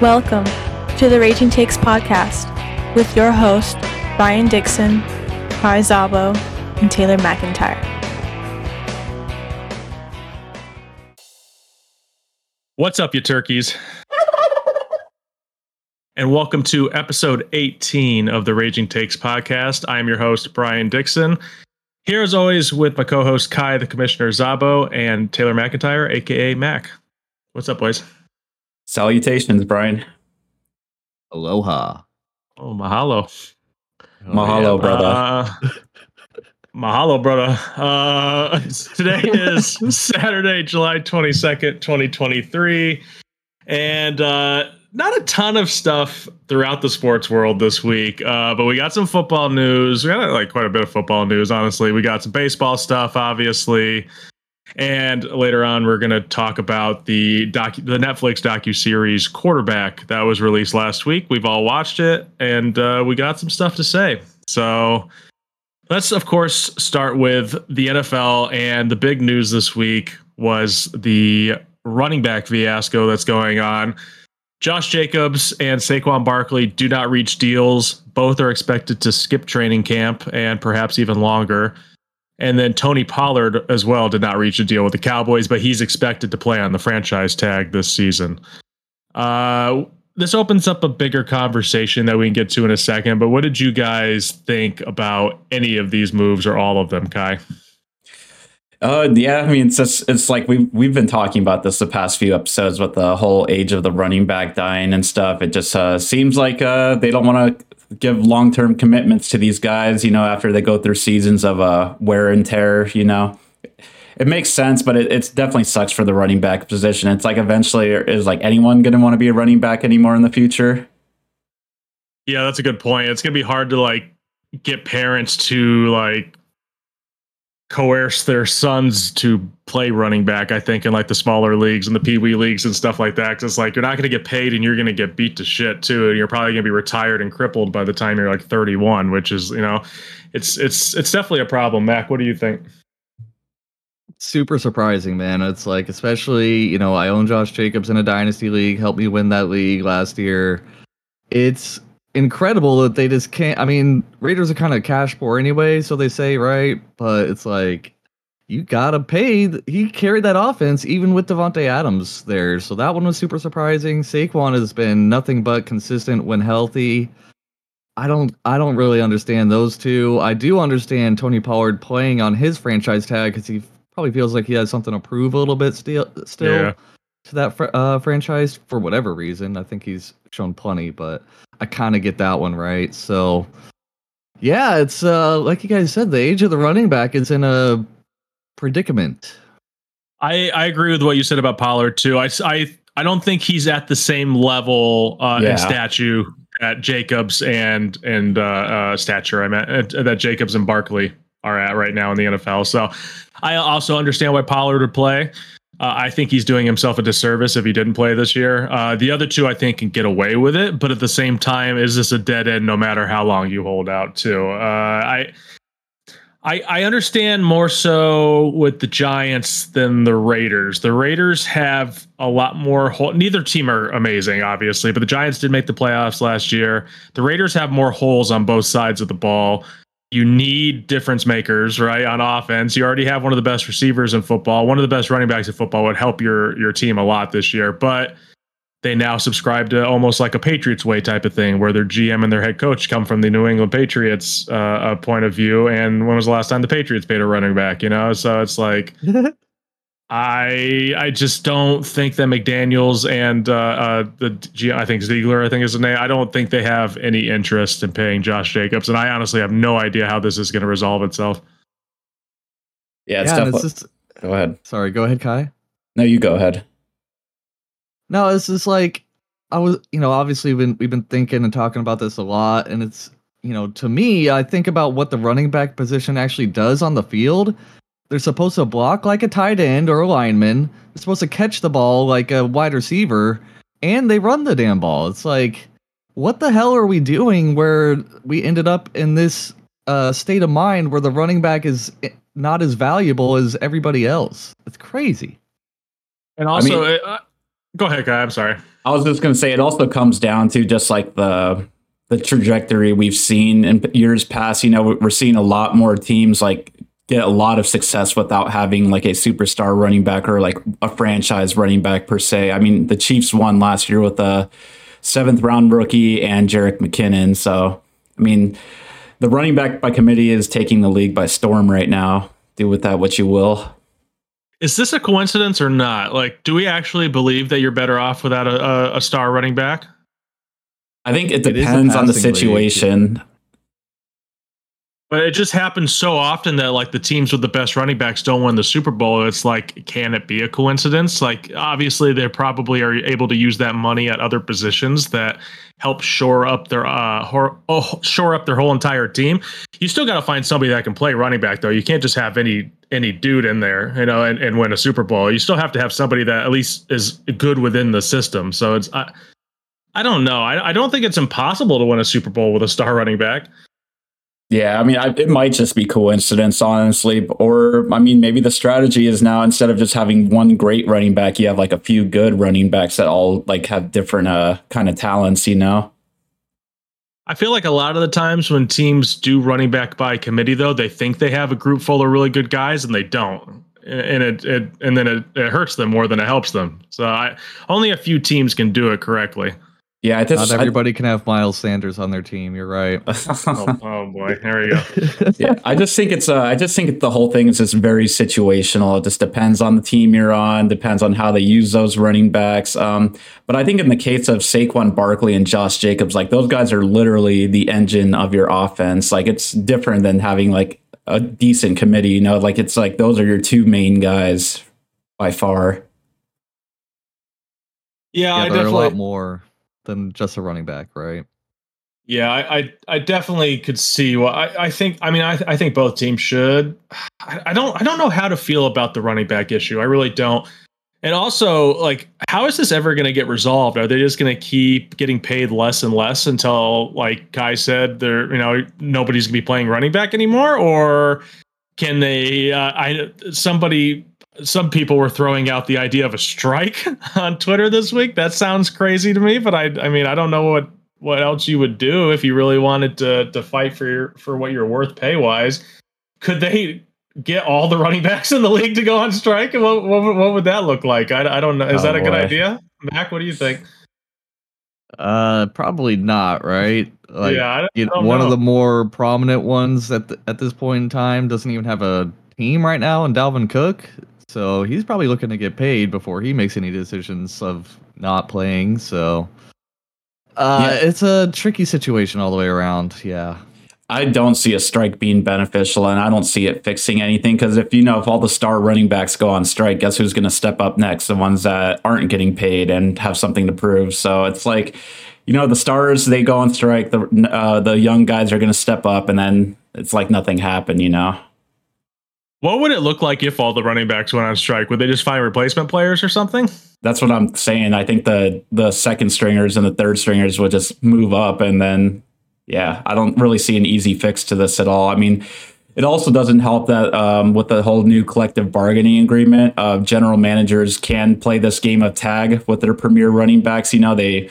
Welcome to the Raging Takes podcast with your host, Brian Dixon, Kai Zabo, and Taylor McIntyre. What's up, you turkeys? And welcome to episode 18 of the Raging Takes podcast. I am your host, Brian Dixon. Here, as always, with my co host, Kai, the Commissioner Zabo, and Taylor McIntyre, aka Mac. What's up, boys? Salutations, Brian. Aloha. Oh, mahalo. Oh, mahalo, yeah. brother. Uh, mahalo, brother. Uh, today is Saturday, July 22nd, 2023. And uh, not a ton of stuff throughout the sports world this week, uh, but we got some football news. We got like quite a bit of football news, honestly. We got some baseball stuff, obviously. And later on, we're going to talk about the docu- the Netflix docu series Quarterback that was released last week. We've all watched it, and uh, we got some stuff to say. So let's, of course, start with the NFL. And the big news this week was the running back fiasco that's going on. Josh Jacobs and Saquon Barkley do not reach deals. Both are expected to skip training camp and perhaps even longer. And then Tony Pollard as well did not reach a deal with the Cowboys, but he's expected to play on the franchise tag this season. Uh, this opens up a bigger conversation that we can get to in a second. But what did you guys think about any of these moves or all of them, Kai? Uh, yeah, I mean, it's just, it's like we we've been talking about this the past few episodes with the whole age of the running back dying and stuff. It just uh, seems like uh, they don't want to give long term commitments to these guys, you know, after they go through seasons of uh, wear and tear, you know. It makes sense, but it it's definitely sucks for the running back position. It's like eventually, is like anyone going to want to be a running back anymore in the future? Yeah, that's a good point. It's going to be hard to like get parents to like coerce their sons to play running back, I think, in like the smaller leagues and the Pee Wee leagues and stuff like that. Cause it's like you're not going to get paid and you're going to get beat to shit too. And you're probably going to be retired and crippled by the time you're like 31, which is, you know, it's, it's, it's definitely a problem. Mac, what do you think? Super surprising, man. It's like, especially, you know, I own Josh Jacobs in a dynasty league, helped me win that league last year. It's incredible that they just can't. I mean, Raiders are kind of cash poor anyway, so they say, right? But it's like you gotta pay. He carried that offense even with Davante Adams there, so that one was super surprising. Saquon has been nothing but consistent when healthy. I don't I don't really understand those two. I do understand Tony Pollard playing on his franchise tag because he probably feels like he has something to prove a little bit still still yeah. To that fr- uh, franchise for whatever reason. I think he's shown plenty, but I kind of get that one right. So, yeah, it's uh, like you guys said, the age of the running back is in a predicament. I I agree with what you said about Pollard too. I I I don't think he's at the same level uh, yeah. in statue at Jacobs and and uh, uh, stature. I meant uh, that Jacobs and Barkley are at right now in the NFL. So I also understand why Pollard would play. Uh, I think he's doing himself a disservice if he didn't play this year. Uh, the other two, I think, can get away with it, but at the same time, is this a dead end no matter how long you hold out? Too, uh, I, I, I understand more so with the Giants than the Raiders. The Raiders have a lot more. Hole- Neither team are amazing, obviously, but the Giants did make the playoffs last year. The Raiders have more holes on both sides of the ball you need difference makers, right? On offense, you already have one of the best receivers in football. One of the best running backs in football would help your your team a lot this year. But they now subscribe to almost like a Patriots way type of thing, where their GM and their head coach come from the New England Patriots uh, point of view. And when was the last time the Patriots paid a running back? You know, so it's like I I just don't think that McDaniels and uh, uh, the I think Ziegler I think is the name. I don't think they have any interest in paying Josh Jacobs, and I honestly have no idea how this is going to resolve itself. Yeah, it's yeah, Just, go ahead. Sorry, go ahead, Kai. No, you go ahead. No, it's just like I was, you know, obviously we've been we've been thinking and talking about this a lot, and it's you know, to me, I think about what the running back position actually does on the field they're supposed to block like a tight end or a lineman. They're supposed to catch the ball like a wide receiver, and they run the damn ball. It's like, what the hell are we doing where we ended up in this uh, state of mind where the running back is not as valuable as everybody else? It's crazy. And also, I mean, Go ahead, guy. I'm sorry. I was just going to say it also comes down to just like the the trajectory we've seen in years past. You know, we're seeing a lot more teams like get a lot of success without having like a superstar running back or like a franchise running back per se. I mean, the Chiefs won last year with a seventh round rookie and Jerick McKinnon. So, I mean, the running back by committee is taking the league by storm right now. Do with that what you will. Is this a coincidence or not? Like, do we actually believe that you're better off without a, a, a star running back? I think it depends it on the situation. League. But it just happens so often that like the teams with the best running backs don't win the Super Bowl. It's like, can it be a coincidence? Like, obviously, they probably are able to use that money at other positions that help shore up their uh hor- oh, shore up their whole entire team. You still got to find somebody that can play running back though. You can't just have any any dude in there, you know, and, and win a Super Bowl. You still have to have somebody that at least is good within the system. So it's I, I don't know. I, I don't think it's impossible to win a Super Bowl with a star running back. Yeah, I mean, I, it might just be coincidence, honestly. Or, I mean, maybe the strategy is now instead of just having one great running back, you have like a few good running backs that all like have different uh kind of talents, you know? I feel like a lot of the times when teams do running back by committee, though, they think they have a group full of really good guys, and they don't, and it, it and then it, it hurts them more than it helps them. So, I only a few teams can do it correctly. Yeah, just, not everybody I, can have Miles Sanders on their team. You're right. oh, oh, boy, there we go. yeah, I just think it's. Uh, I just think the whole thing is just very situational. It just depends on the team you're on. Depends on how they use those running backs. Um, but I think in the case of Saquon Barkley and Josh Jacobs, like those guys are literally the engine of your offense. Like it's different than having like a decent committee. You know, like it's like those are your two main guys by far. Yeah, yeah I definitely a lot more than just a running back, right? Yeah, I, I, I definitely could see what I, I think. I mean, I, I think both teams should. I, don't I don't know how to feel about the running back issue. I really don't. And also, like, how is this ever going to get resolved? Are they just going to keep getting paid less and less until, like Kai said, they're you know nobody's going to be playing running back anymore, or can they? Uh, I somebody some people were throwing out the idea of a strike on Twitter this week. That sounds crazy to me, but I I mean I don't know what what else you would do if you really wanted to to fight for your for what you're worth pay wise. Could they get all the running backs in the league to go on strike? What what, what would that look like? I, I don't know. Is oh, that a boy. good idea, Mac? What do you think? Uh, probably not. Right? Like, yeah, I don't, I don't one know. of the more prominent ones at the, at this point in time doesn't even have a team right now, and Dalvin Cook. So he's probably looking to get paid before he makes any decisions of not playing. So uh, yeah. it's a tricky situation all the way around. Yeah. I don't see a strike being beneficial, and I don't see it fixing anything. Because if you know, if all the star running backs go on strike, guess who's going to step up next? The ones that aren't getting paid and have something to prove. So it's like, you know, the stars they go on strike, the uh, the young guys are going to step up, and then it's like nothing happened. You know. What would it look like if all the running backs went on strike? Would they just find replacement players or something? That's what I'm saying. I think the the second stringers and the third stringers would just move up and then yeah, I don't really see an easy fix to this at all. I mean, it also doesn't help that um, with the whole new collective bargaining agreement, uh, general managers can play this game of tag with their premier running backs. You know, they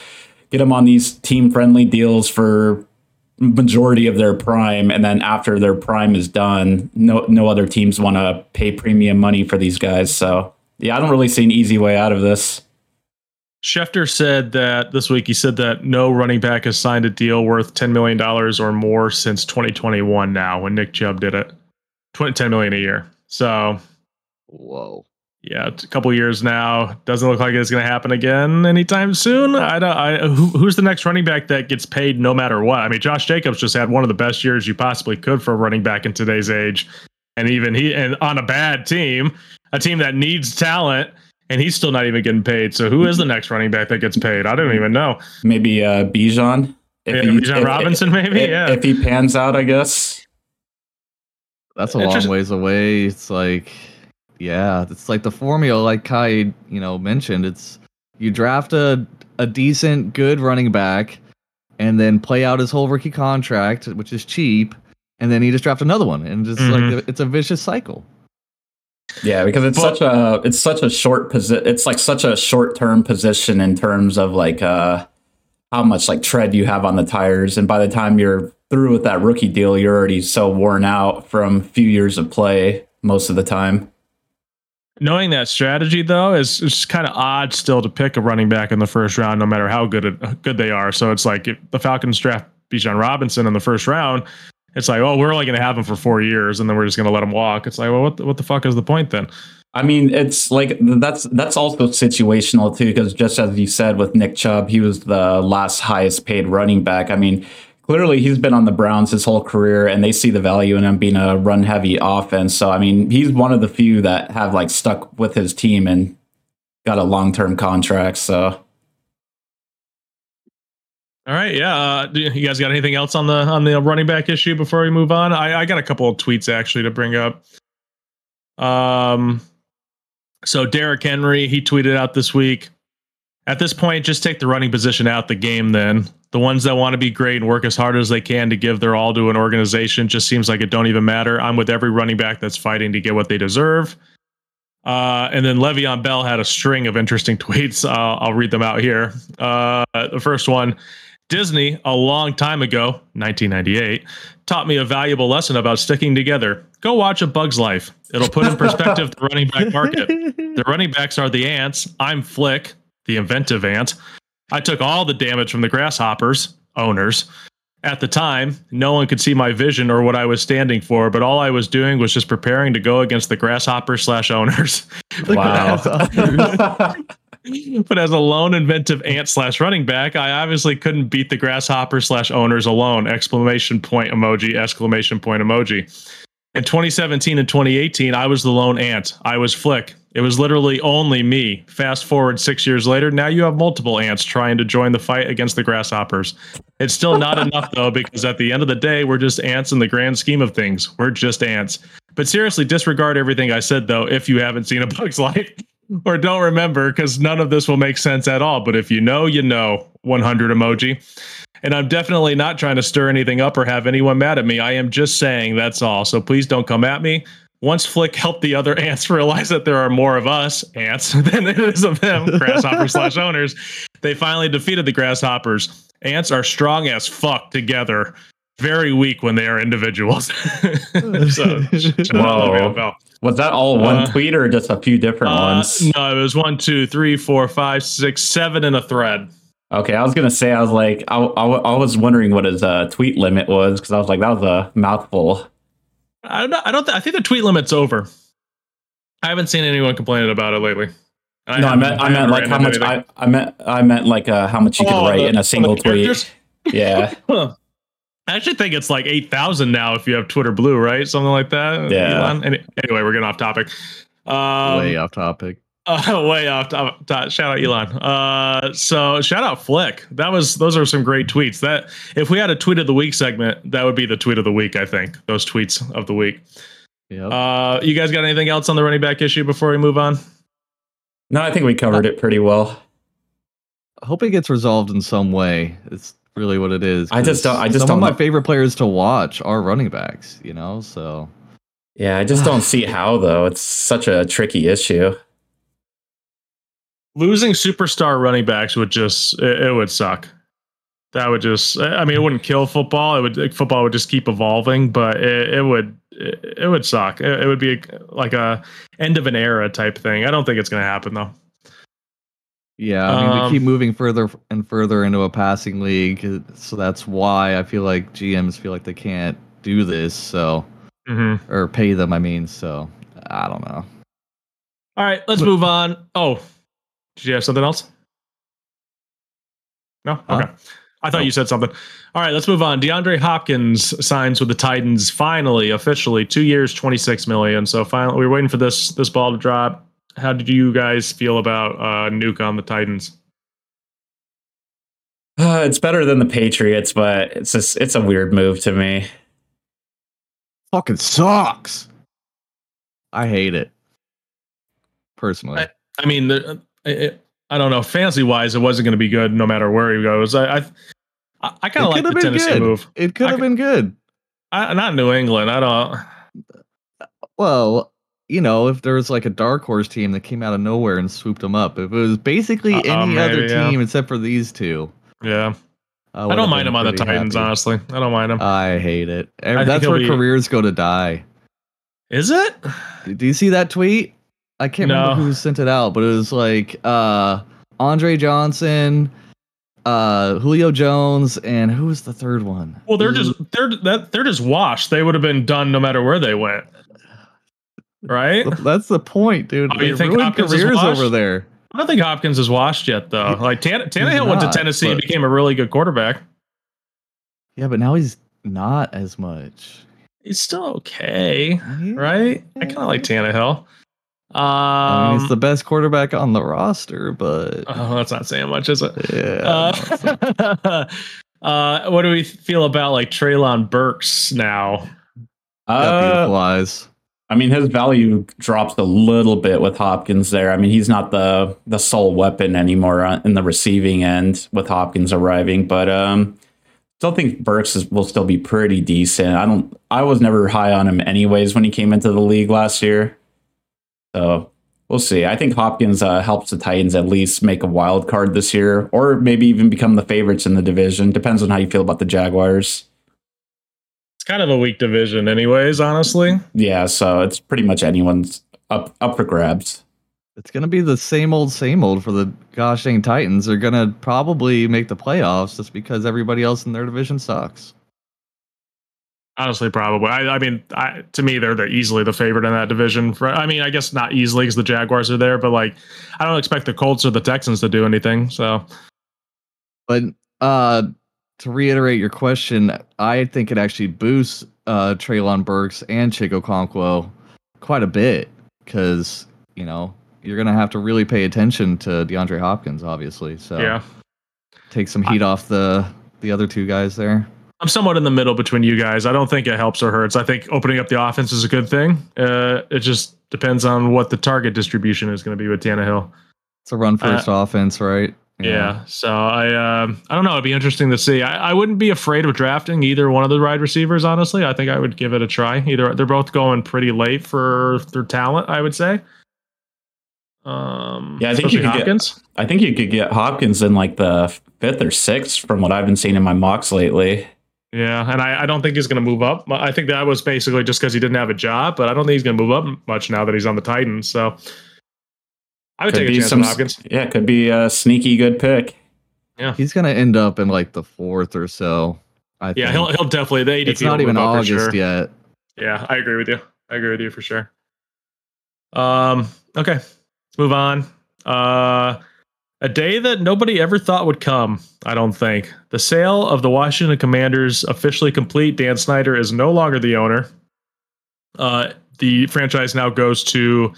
get them on these team friendly deals for majority of their prime and then after their prime is done no no other teams want to pay premium money for these guys so yeah i don't really see an easy way out of this Schefter said that this week he said that no running back has signed a deal worth $10 million or more since 2021 now when Nick Chubb did it. 20, 10 million a year. So whoa yeah, a couple years now. Doesn't look like it's going to happen again anytime soon. I don't. I, who, who's the next running back that gets paid no matter what? I mean, Josh Jacobs just had one of the best years you possibly could for a running back in today's age, and even he and on a bad team, a team that needs talent, and he's still not even getting paid. So who is the next running back that gets paid? I don't even know. Maybe uh, Bijan. If yeah, he, Bijan if, Robinson, maybe. If, yeah, if he pans out, I guess. That's a long ways away. It's like yeah, it's like the formula, like Kai, you know, mentioned. It's you draft a a decent, good running back, and then play out his whole rookie contract, which is cheap, and then you just draft another one, and just mm-hmm. like it's a vicious cycle. Yeah, because it's but, such a it's such a short position. It's like such a short term position in terms of like uh how much like tread you have on the tires, and by the time you're through with that rookie deal, you're already so worn out from a few years of play most of the time. Knowing that strategy though is it's kind of odd still to pick a running back in the first round, no matter how good it, good they are. So it's like if the Falcons draft Bijan Robinson in the first round, it's like, oh, we're only going to have him for four years, and then we're just going to let him walk. It's like, well, what the, what the fuck is the point then? I mean, it's like that's that's also situational too, because just as you said with Nick Chubb, he was the last highest paid running back. I mean, clearly he's been on the Browns his whole career and they see the value in him being a run heavy offense. So I mean, he's one of the few that have like stuck with his team and got a long term contract. So all right, yeah. Uh, you guys got anything else on the on the running back issue before we move on? I, I got a couple of tweets actually to bring up. Um, so Derrick Henry he tweeted out this week. At this point, just take the running position out the game. Then the ones that want to be great and work as hard as they can to give their all to an organization just seems like it don't even matter. I'm with every running back that's fighting to get what they deserve. Uh, and then Le'Veon Bell had a string of interesting tweets. Uh, I'll read them out here. Uh, the first one Disney, a long time ago, 1998, taught me a valuable lesson about sticking together. Go watch A Bug's Life. It'll put in perspective the running back market. The running backs are the ants. I'm Flick, the inventive ant. I took all the damage from the grasshoppers, owners. At the time, no one could see my vision or what I was standing for, but all I was doing was just preparing to go against the grasshopper slash owners. Wow. but as a lone inventive ant slash running back, I obviously couldn't beat the grasshopper slash owners alone. Exclamation point emoji, exclamation point emoji. In 2017 and 2018, I was the lone ant. I was Flick. It was literally only me. Fast forward six years later, now you have multiple ants trying to join the fight against the grasshoppers. It's still not enough though, because at the end of the day, we're just ants in the grand scheme of things. We're just ants. But seriously, disregard everything I said though, if you haven't seen a bug's life or don't remember, because none of this will make sense at all. But if you know, you know. 100 emoji. And I'm definitely not trying to stir anything up or have anyone mad at me. I am just saying that's all. So please don't come at me. Once Flick helped the other ants realize that there are more of us ants than there is of them, grasshopper slash owners, they finally defeated the grasshoppers. Ants are strong as fuck together, very weak when they are individuals. so, Whoa. Was that all one uh, tweet or just a few different uh, ones? No, it was one, two, three, four, five, six, seven in a thread. Okay, I was gonna say I was like I, I, I was wondering what his uh, tweet limit was because I was like that was a mouthful. I don't. I don't. Th- I think the tweet limit's over. I haven't seen anyone complaining about it lately. I no, I meant I, meant like how much I, I meant I meant like uh, how much you oh, could write the, in a single tweet. Yeah. I actually think it's like eight thousand now if you have Twitter Blue, right? Something like that. Yeah. Any, anyway, we're getting off topic. Um, Way off topic. Uh, way off top, top, Shout out Elon. Uh, so shout out Flick. That was those are some great tweets. That if we had a tweet of the week segment, that would be the tweet of the week. I think those tweets of the week. Yeah. Uh, you guys got anything else on the running back issue before we move on? No, I think we covered it pretty well. I hope it gets resolved in some way. It's really what it is. I just don't. I just some don't. of my favorite players to watch are running backs. You know, so. Yeah, I just don't see how though. It's such a tricky issue losing superstar running backs would just it, it, would suck. That would just I mean it wouldn't kill football. It would football would just keep evolving, but it, it would it, it, would suck. It, would be like a end of an era type thing. I don't think it's going to happen though. Yeah, I mean um, we keep moving further and further into a passing league, so that's why I feel like GMs feel like they can't do this. So, mm-hmm. or pay them. I mean, so I don't know. All right, let's move on. Oh, did you have something else? No? Okay. Huh? I thought you said something. All right, let's move on. DeAndre Hopkins signs with the Titans finally, officially, two years, twenty six million. So finally, we are waiting for this this ball to drop. How did you guys feel about uh, Nuke on the Titans? Uh, it's better than the Patriots, but it's just it's a weird move to me. Fucking sucks. I hate it personally. I, I mean, the, it, I don't know. Fantasy wise, it wasn't going to be good no matter where he goes. I I, I kind of like the Tennessee good. move. It could have been good. I, not New England. I don't. Well, you know, if there was like a dark horse team that came out of nowhere and swooped them up, if it was basically uh, any maybe, other team yeah. except for these two. Yeah. I, I don't mind him on the Titans, happy. honestly. I don't mind him. I hate it. I That's where be... careers go to die. Is it? Do you see that tweet? I can't no. remember who sent it out, but it was like uh Andre Johnson, uh Julio Jones, and who was the third one? Well, they're just they're that they're just washed. They would have been done no matter where they went. Right? That's the point, dude. Oh, you think Hopkins careers over there. I don't think Hopkins is washed yet, though. Like Tan- Tannehill not, went to Tennessee and became a really good quarterback. Yeah, but now he's not as much. He's still okay, yeah. right? I kind of like Tannehill. Um, I mean, he's the best quarterback on the roster, but oh, that's not saying much, is it? Yeah. Uh, uh, what do we feel about like Treylon Burks now? Uh, beautiful eyes. I mean, his value drops a little bit with Hopkins there. I mean, he's not the the sole weapon anymore in the receiving end with Hopkins arriving, but um, still think Burks is, will still be pretty decent. I don't. I was never high on him anyways when he came into the league last year. So we'll see. I think Hopkins uh, helps the Titans at least make a wild card this year, or maybe even become the favorites in the division. Depends on how you feel about the Jaguars It's kind of a weak division, anyways. Honestly, yeah. So it's pretty much anyone's up up for grabs. It's gonna be the same old, same old for the gosh dang Titans. They're gonna probably make the playoffs just because everybody else in their division sucks. Honestly, probably. I, I mean, I, to me, they're they're easily the favorite in that division. For, I mean, I guess not easily because the Jaguars are there, but like, I don't expect the Colts or the Texans to do anything. So, but uh, to reiterate your question, I think it actually boosts uh, Treylon Burks and Chico Okonkwo quite a bit because you know you're gonna have to really pay attention to DeAndre Hopkins, obviously. So yeah, take some heat I, off the the other two guys there. I'm somewhat in the middle between you guys. I don't think it helps or hurts. I think opening up the offense is a good thing. Uh, it just depends on what the target distribution is going to be with Tannehill. It's a run first uh, offense, right? Yeah. yeah. So I um I don't know. It'd be interesting to see. I, I wouldn't be afraid of drafting either one of the wide receivers. Honestly, I think I would give it a try. Either they're both going pretty late for their talent. I would say. Um, yeah, I think you could Hopkins. get. I think you could get Hopkins in like the fifth or sixth from what I've been seeing in my mocks lately. Yeah, and I, I don't think he's going to move up. I think that was basically just because he didn't have a job, but I don't think he's going to move up much now that he's on the Titans. So I would could take a chance some, on Hopkins. Yeah, could be a sneaky good pick. Yeah, he's gonna end up in like the fourth or so. I yeah, think. he'll he'll definitely. The ADP it's not even August sure. yet. Yeah, I agree with you. I agree with you for sure. Um. Okay, let's move on. Uh, a day that nobody ever thought would come. I don't think the sale of the Washington Commanders officially complete. Dan Snyder is no longer the owner. Uh, the franchise now goes to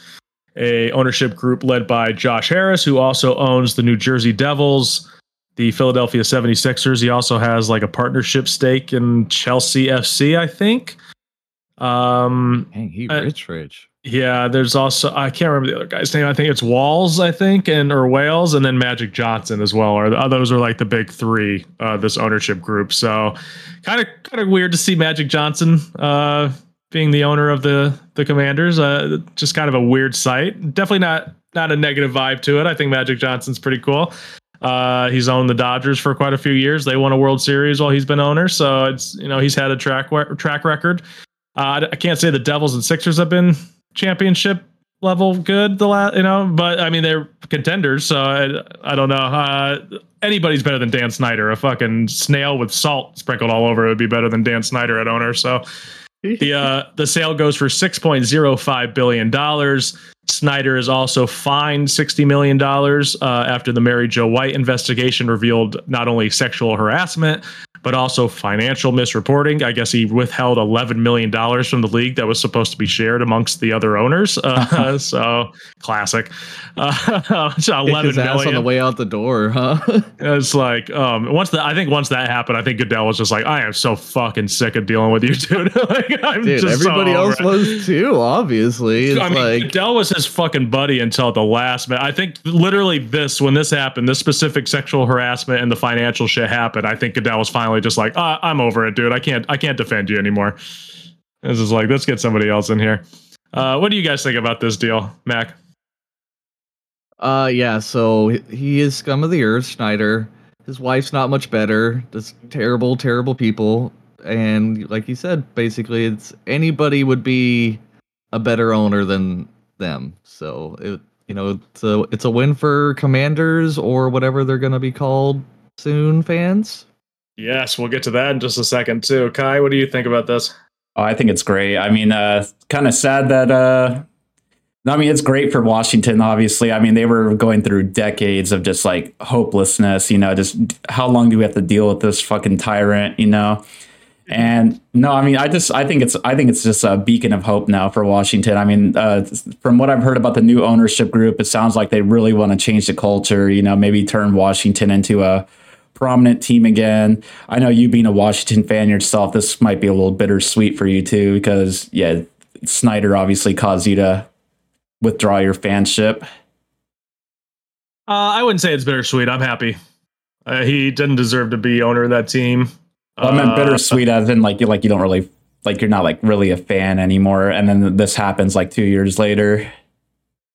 a ownership group led by Josh Harris, who also owns the New Jersey Devils, the Philadelphia 76ers. He also has like a partnership stake in Chelsea FC, I think. Um, Dang, he rich, rich. Yeah, there's also I can't remember the other guy's name. I think it's Walls, I think, and or Wales, and then Magic Johnson as well. Or those are like the big three. Uh, this ownership group. So, kind of kind of weird to see Magic Johnson uh, being the owner of the the Commanders. Uh, just kind of a weird sight. Definitely not not a negative vibe to it. I think Magic Johnson's pretty cool. Uh, he's owned the Dodgers for quite a few years. They won a World Series while he's been owner, so it's you know he's had a track track record. Uh, I can't say the Devils and Sixers have been championship level good the last you know, but I mean they're contenders, so I, I don't know. Uh, anybody's better than Dan Snyder. A fucking snail with salt sprinkled all over it would be better than Dan Snyder at owner. So the uh, the sale goes for six point zero five billion dollars. Snyder is also fined sixty million dollars uh, after the Mary Jo White investigation revealed not only sexual harassment but also financial misreporting. I guess he withheld $11 million from the league that was supposed to be shared amongst the other owners. Uh, so classic. Uh, 11 million. on the way out the door, huh? it's like, um, once that, I think once that happened, I think Goodell was just like, I am so fucking sick of dealing with you, dude. like, dude, everybody so else was too, obviously. It's I mean, like, Goodell was his fucking buddy until the last minute. I think literally this, when this happened, this specific sexual harassment and the financial shit happened, I think Goodell was finally just like, ah, I'm over it, dude. I can't I can't defend you anymore. This is like, let's get somebody else in here. Uh, what do you guys think about this deal, Mac? Uh, yeah. So he is scum of the earth, Schneider. His wife's not much better. Just terrible, terrible people. And like you said, basically, it's anybody would be a better owner than them. So it, you know, it's a it's a win for Commanders or whatever they're gonna be called soon, fans. Yes, we'll get to that in just a second too. Kai, what do you think about this? Oh, I think it's great. I mean, uh, kind of sad that. Uh, I mean, it's great for Washington. Obviously, I mean, they were going through decades of just like hopelessness. You know, just how long do we have to deal with this fucking tyrant? You know, and no, I mean, I just I think it's I think it's just a beacon of hope now for Washington. I mean, uh, from what I've heard about the new ownership group, it sounds like they really want to change the culture. You know, maybe turn Washington into a prominent team again. I know you being a Washington fan yourself, this might be a little bittersweet for you too, because yeah, Snyder obviously caused you to withdraw your fanship. Uh, I wouldn't say it's bittersweet. I'm happy. Uh, he didn't deserve to be owner of that team. Well, I meant bittersweet uh, as in like you like you don't really like you're not like really a fan anymore, and then this happens like two years later.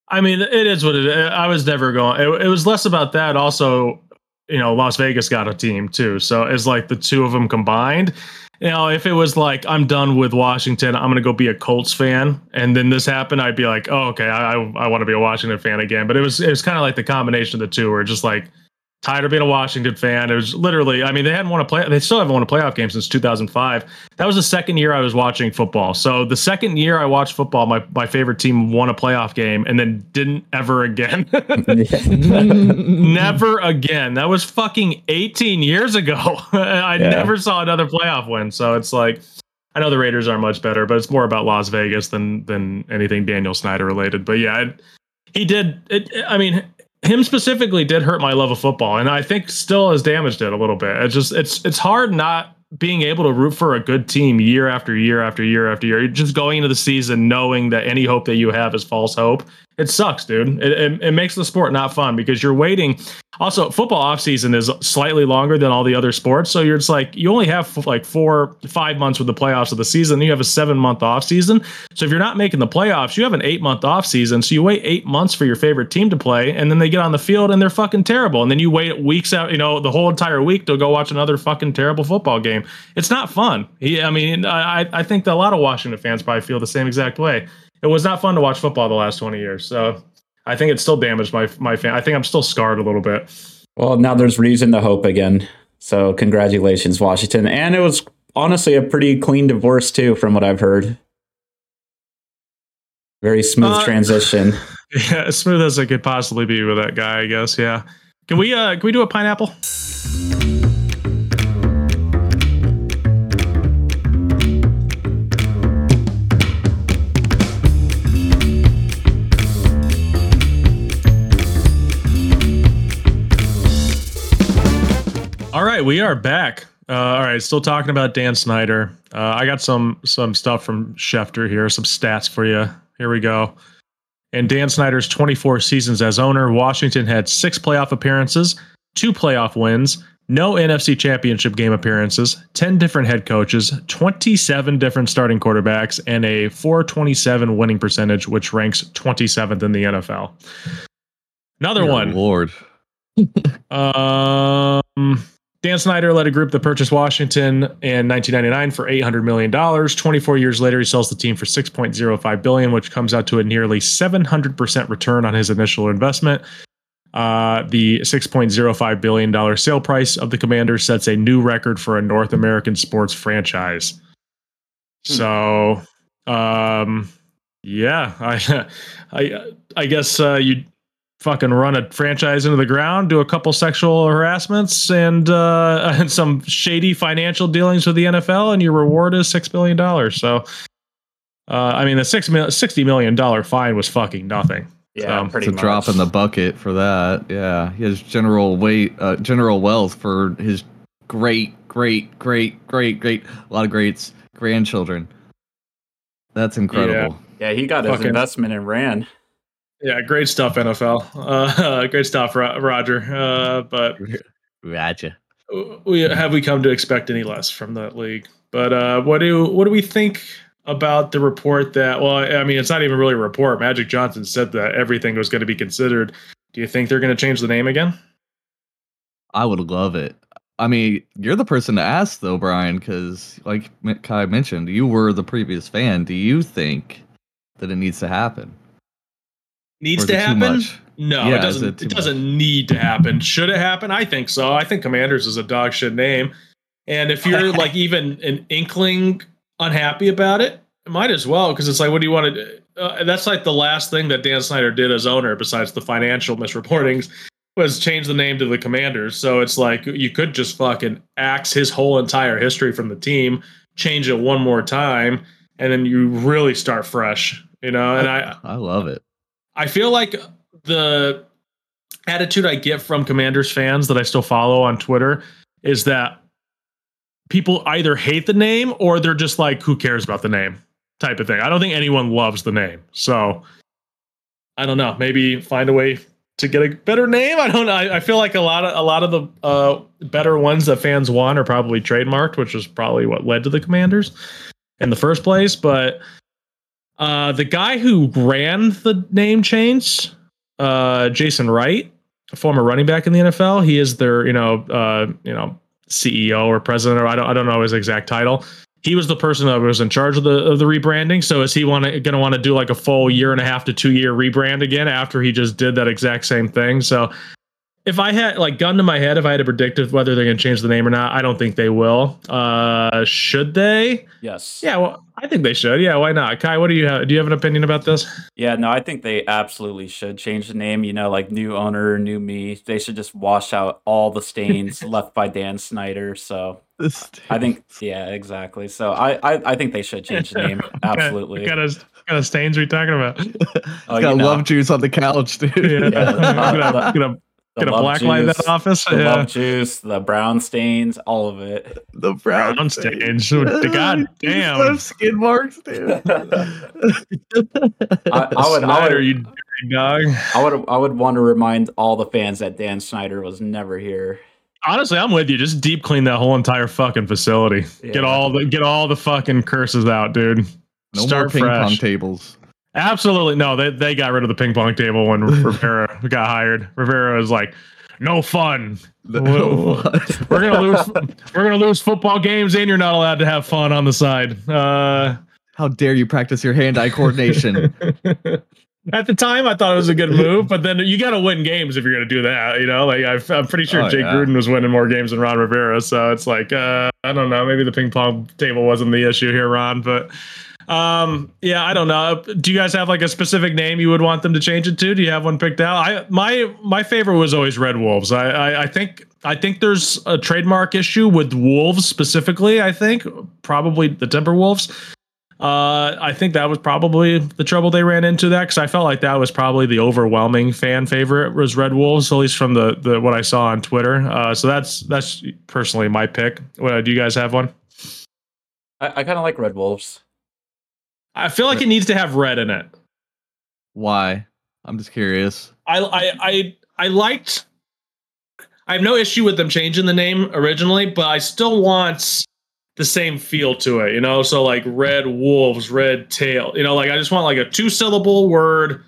I mean, it is what it is. I was never going. It, it was less about that. Also, you know, Las Vegas got a team too. So it's like the two of them combined. You know, if it was like I'm done with Washington, I'm gonna go be a Colts fan, and then this happened, I'd be like, oh, okay, I I, I want to be a Washington fan again. But it was it was kind of like the combination of the two, where just like tired of being a Washington fan. It was literally, I mean, they hadn't won a play, they still haven't won a playoff game since 2005. That was the second year I was watching football. So the second year I watched football, my, my favorite team won a playoff game and then didn't ever again. never again. That was fucking 18 years ago. I yeah. never saw another playoff win. So it's like, I know the Raiders are much better, but it's more about Las Vegas than than anything Daniel Snyder related. But yeah, it, he did. It, I mean, him specifically did hurt my love of football, and I think still has damaged it a little bit. It's just it's it's hard not being able to root for a good team year after year after year after year. Just going into the season knowing that any hope that you have is false hope it sucks, dude. It, it, it, makes the sport not fun because you're waiting. Also, football off season is slightly longer than all the other sports, so you're just like you only have like four, five months with the playoffs of the season. You have a seven month off season. So if you're not making the playoffs, you have an eight month off season. So you wait eight months for your favorite team to play, and then they get on the field and they're fucking terrible. And then you wait weeks out, you know, the whole entire week to go watch another fucking terrible football game. It's not fun. I mean, I I think that a lot of Washington fans probably feel the same exact way it was not fun to watch football the last 20 years. So I think it still damaged my my fan. I think I'm still scarred a little bit. Well, now there's reason to hope again. So congratulations, Washington. And it was honestly a pretty clean divorce too, from what I've heard. Very smooth uh, transition. Yeah, as smooth as it could possibly be with that guy, I guess. Yeah. Can we uh can we do a pineapple? Right, we are back. Uh, all right, still talking about Dan Snyder. Uh, I got some some stuff from Schefter here, some stats for you. Here we go. In Dan Snyder's 24 seasons as owner, Washington had six playoff appearances, two playoff wins, no NFC championship game appearances, 10 different head coaches, 27 different starting quarterbacks, and a 427 winning percentage, which ranks 27th in the NFL. Another Dear one. Lord. um Dan Snyder led a group that purchased Washington in 1999 for 800 million dollars. 24 years later, he sells the team for 6.05 billion, which comes out to a nearly 700% return on his initial investment. Uh, the 6.05 billion dollar sale price of the Commanders sets a new record for a North American sports franchise. Hmm. So, um, yeah, I, I, I guess uh, you fucking run a franchise into the ground, do a couple sexual harassments and uh, and some shady financial dealings with the NFL, and your reward is six billion dollars. So, uh, I mean, the six mil- sixty million dollar fine was fucking nothing. Yeah, so, pretty it's a drop in the bucket for that. Yeah, he has general weight, uh, general wealth for his great, great, great, great, great, a lot of greats grandchildren. That's incredible. Yeah, yeah he got his investment and ran. Yeah, great stuff, NFL. Uh, great stuff, Roger. Uh, but Roger, we have we come to expect any less from that league? But uh, what do what do we think about the report that? Well, I mean, it's not even really a report. Magic Johnson said that everything was going to be considered. Do you think they're going to change the name again? I would love it. I mean, you're the person to ask though, Brian, because like Kai mentioned, you were the previous fan. Do you think that it needs to happen? Needs to happen? No, yeah, it doesn't. It, it doesn't much? need to happen. Should it happen? I think so. I think Commanders is a dog shit name, and if you're like even an inkling unhappy about it, it might as well because it's like, what do you want to? Uh, that's like the last thing that Dan Snyder did as owner, besides the financial misreportings, was change the name to the Commanders. So it's like you could just fucking axe his whole entire history from the team, change it one more time, and then you really start fresh. You know, and I I love it. I feel like the attitude I get from Commanders fans that I still follow on Twitter is that people either hate the name or they're just like, who cares about the name type of thing. I don't think anyone loves the name. So I don't know. Maybe find a way to get a better name. I don't know. I, I feel like a lot of a lot of the uh, better ones that fans want are probably trademarked, which is probably what led to the Commanders in the first place. But uh, the guy who ran the name change, uh, Jason Wright, a former running back in the NFL, he is their you know uh, you know CEO or president or I don't I don't know his exact title he was the person that was in charge of the of the rebranding. So is he want going to want to do like a full year and a half to two year rebrand again after he just did that exact same thing? So if I had like gun to my head, if I had to predict whether they're going to change the name or not, I don't think they will. Uh, should they? Yes. Yeah. Well, I think they should. Yeah. Why not? Kai, what do you have? Do you have an opinion about this? Yeah. No, I think they absolutely should change the name. You know, like new owner, new me. They should just wash out all the stains left by Dan Snyder. So I think, yeah, exactly. So I, I, I think they should change the name. Absolutely. what, kind of, what kind of stains are you talking about? oh, got know. love juice on the couch, dude. Yeah. yeah gonna, the Gonna blacklight that office. The yeah. love juice, the brown stains, all of it. The brown, brown stains. God damn. skin marks, dude. I, I, would, Snyder, I would, you dog. I would, I would want to remind all the fans that Dan Snyder was never here. Honestly, I'm with you. Just deep clean that whole entire fucking facility. Yeah. Get all the get all the fucking curses out, dude. No Start more ping fresh. pong tables. Absolutely no. They they got rid of the ping pong table when Rivera got hired. Rivera was like, no fun. we're gonna lose. We're gonna lose football games, and you're not allowed to have fun on the side. Uh, How dare you practice your hand-eye coordination? At the time, I thought it was a good move, but then you got to win games if you're going to do that. You know, like i am pretty sure oh, Jake yeah. Gruden was winning more games than Ron Rivera, so it's like uh, I don't know. Maybe the ping pong table wasn't the issue here, Ron, but um, yeah, I don't know. Do you guys have like a specific name you would want them to change it to? Do you have one picked out? I my my favorite was always Red Wolves. I I, I think I think there's a trademark issue with Wolves specifically. I think probably the Timberwolves. Uh, I think that was probably the trouble they ran into that because I felt like that was probably the overwhelming fan favorite was Red Wolves, at least from the the what I saw on Twitter. Uh, so that's that's personally my pick. Uh, do you guys have one? I, I kind of like Red Wolves. I feel like it needs to have red in it. Why? I'm just curious. I I I, I liked. I have no issue with them changing the name originally, but I still want the same feel to it. You know, so like red wolves, red tail. You know, like I just want like a two syllable word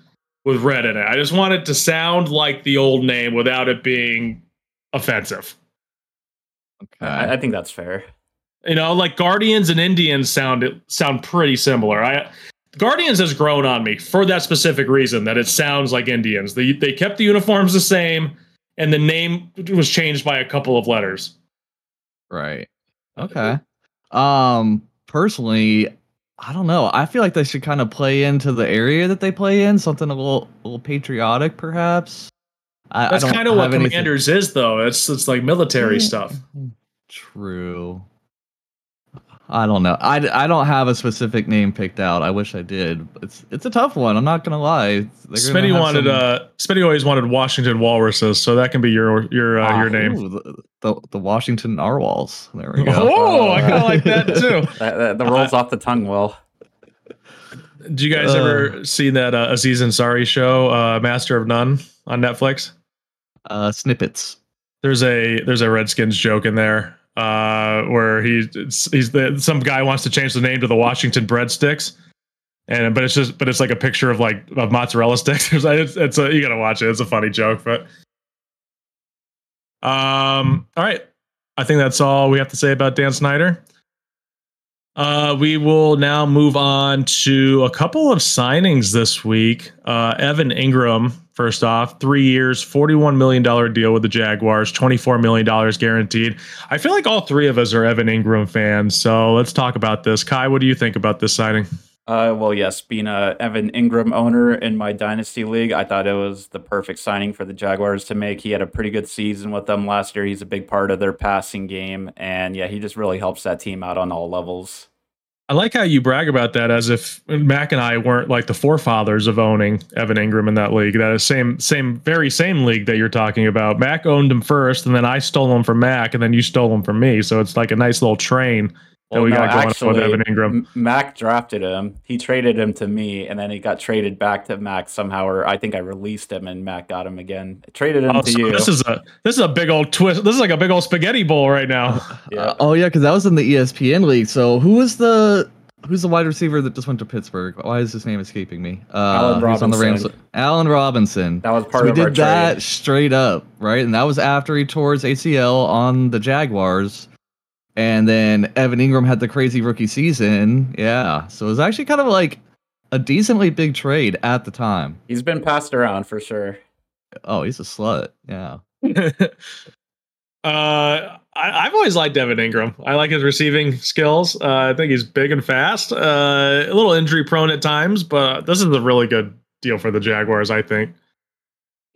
with red in it. I just want it to sound like the old name without it being offensive. Okay, I, I think that's fair. You know, like Guardians and Indians sound sound pretty similar. I Guardians has grown on me for that specific reason that it sounds like Indians. They they kept the uniforms the same and the name was changed by a couple of letters. Right. Okay. Um personally, I don't know. I feel like they should kind of play into the area that they play in, something a little a little patriotic perhaps. I, That's kind of what Commanders anything. is though. It's it's like military stuff. True. I don't know. I, I don't have a specific name picked out. I wish I did. It's it's a tough one. I'm not gonna lie. Smitty wanted some... uh Smitty always wanted Washington Walruses, so that can be your your uh, your name. the, the, the Washington Narwhals. There we go. Oh, I kind of like that too. that, that, that, rolls uh, off the tongue well. Do you guys uh, ever see that uh, Aziz Ansari show, uh, Master of None, on Netflix? Uh, snippets. There's a there's a Redskins joke in there uh, where he's he's the some guy wants to change the name to the Washington breadsticks, and but it's just but it's like a picture of like of mozzarella sticks. it's, it's a you gotta watch it. It's a funny joke, but um, all right. I think that's all we have to say about Dan Snyder. Uh, we will now move on to a couple of signings this week. Uh, Evan Engram, first off, three years, $41 million deal with the Jaguars, $24 million guaranteed. I feel like all three of us are Evan Engram fans. So let's talk about this. Kai, what do you think about this signing? Uh, well, yes, being a Evan Engram owner in my dynasty league, I thought it was the perfect signing for the Jaguars to make. He had a pretty good season with them last year. He's a big part of their passing game, and yeah, he just really helps that team out on all levels. I like how you brag about that as if Mac and I weren't like the forefathers of owning Evan Engram in that league. That is same, same, very same league that you're talking about. Mac owned him first, and then I stole him from Mac, and then you stole him from me. So it's like a nice little train well, we no, got going actually, with Evan Engram. Mac drafted him. He traded him to me, and then he got traded back to Mac somehow. Or I think I released him, and Mac got him again. traded him oh, to so you. This is a this is a big old twist. This is like a big old spaghetti bowl right now. yeah. Uh, oh yeah, because that was in the ESPN league. So who was the who's the wide receiver that just went to Pittsburgh? Why is his name escaping me? Uh, Allen Robinson. On the Rams. Allen Robinson. That was part so of we did that trade. straight up, right? And that was after he tore his ACL on the Jaguars and then Evan Engram had the crazy rookie season. Yeah, so it was actually kind of like a decently big trade at the time. He's been passed around for sure. Oh, he's a slut. Yeah. uh, I, have always liked Evan Engram. I like his receiving skills. Uh, I think he's big and fast. Uh, a little injury prone at times, but this is a really good deal for the Jaguars. I think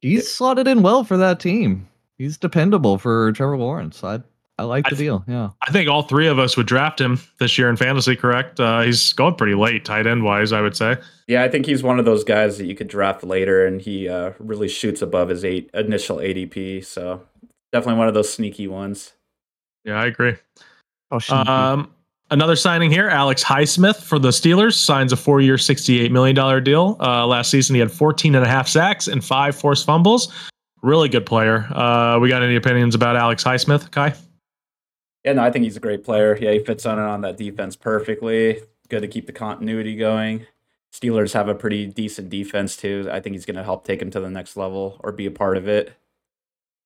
he's slotted in well for that team. He's dependable for Trevor Lawrence. I'd I like the I th- deal. Yeah. I think all three of us would draft him this year in fantasy, correct? Uh, he's going pretty late, tight end wise, I would say. Yeah, I think he's one of those guys that you could draft later and he uh, really shoots above his eight initial ADP. So definitely one of those sneaky ones. Yeah, I agree. Oh, um, another signing here Alex Highsmith for the Steelers signs a four year, $68 million deal. Uh, last season, he had 14 and a half sacks and five forced fumbles. Really good player. Uh, we got any opinions about Alex Highsmith, Kai? Yeah, no, I think he's a great player. Yeah, he fits on and on that defense perfectly. Good to keep the continuity going. Steelers have a pretty decent defense too. I think he's going to help take him to the next level or be a part of it.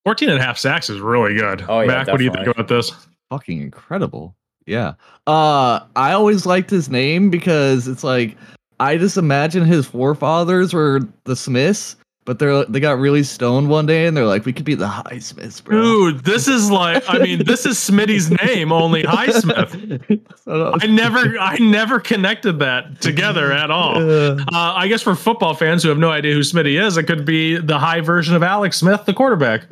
14 and a half sacks is really good. Oh, yeah, Mac, definitely. what do you think about this? Fucking incredible. Yeah. Uh I always liked his name because it's like I just imagine his forefathers were the Smiths but they're they got really stoned one day and they're like, we could be the Highsmiths, bro. Dude, this is like I mean, this is Smitty's name, only Highsmith. I never I never connected that together at all. Uh, I guess for football fans who have no idea who Smitty is, it could be the high version of Alex Smith, the quarterback.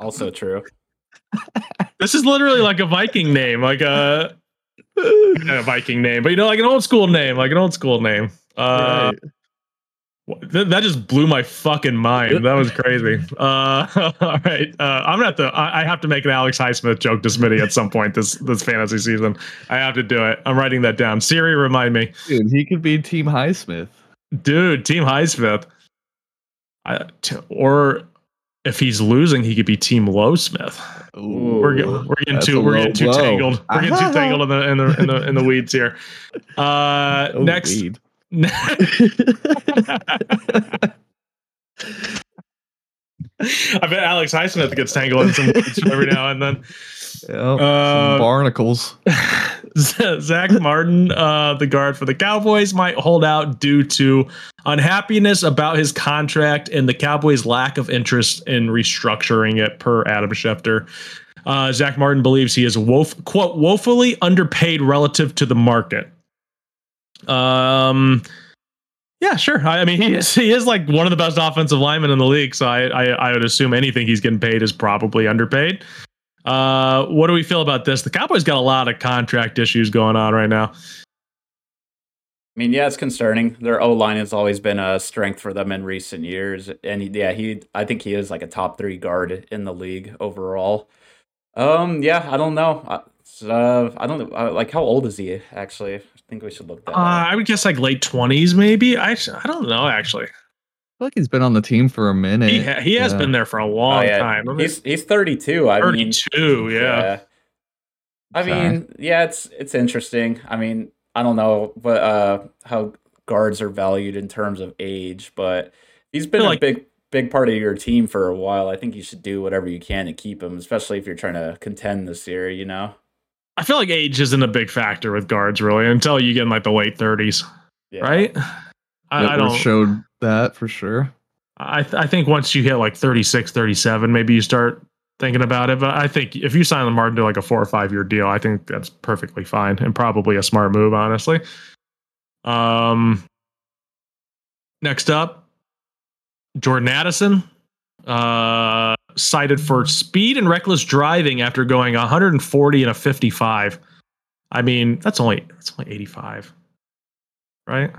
Also true. this is literally like a Viking name, like a, a Viking name, but you know, like an old school name, like an old school name. Uh, right. That just blew my fucking mind. That was crazy. Uh, all right, uh, I'm gonna have to. I have to make an Alex Highsmith joke to Smitty at some point this this fantasy season. I have to do it. I'm writing that down. Siri, remind me. Dude, he could be Team Highsmith. Dude, Team Highsmith. I, t- or if he's losing, he could be Team Lowsmith. Ooh, we're getting we're getting too we're getting too low. tangled. We're getting too tangled in the in the in the, in the weeds here. Uh, next. Weed I bet Alex Highsmith gets tangled in some every now and then. Yep, uh, barnacles. Zack Martin, uh, the guard for the Cowboys, might hold out due to unhappiness about his contract and the Cowboys' lack of interest in restructuring it, per Adam Schefter. Uh, Zack Martin believes he is woef- quote woefully underpaid relative to the market. Um, yeah, sure. I, I, mean, he is he is like one of the best offensive linemen in the league. So I, I, I would assume anything he's getting paid is probably underpaid. Uh, what do we feel about this? The Cowboys got a lot of contract issues going on right now. I mean, yeah, it's concerning. Their O line has always been a strength for them in recent years, and yeah, he I think he is like a top three guard in the league overall. Um, yeah, I don't know. Uh, I don't know. Uh, like, how old is he actually? Think we should look that. Uh, I would guess like late twenties, maybe. I I don't know actually. I feel like he's been on the team for a minute. He, ha- he has Yeah. been there for a long Oh, yeah. time. I mean, He's he's 32. I mean, 32, yeah. I mean, yeah, it's it's interesting. I mean, I don't know what uh how guards are valued in terms of age, but he's been a like- big big part of your team for a while. I think you should do whatever you can to keep him, especially if you're trying to contend this year. You know, I feel like age isn't a big factor with guards really until you get in like the late 30s, yeah. right? I, I don't. showed that for sure. I th- I think once you hit like 36, 37, maybe you start thinking about it. But I think if you sign the Martin to like a four or five year deal, I think that's perfectly fine and probably a smart move, honestly. Um, next up, Jordan Addison, uh, cited for speed and reckless driving after going 140 and a 55. I mean, that's only that's only 85, right?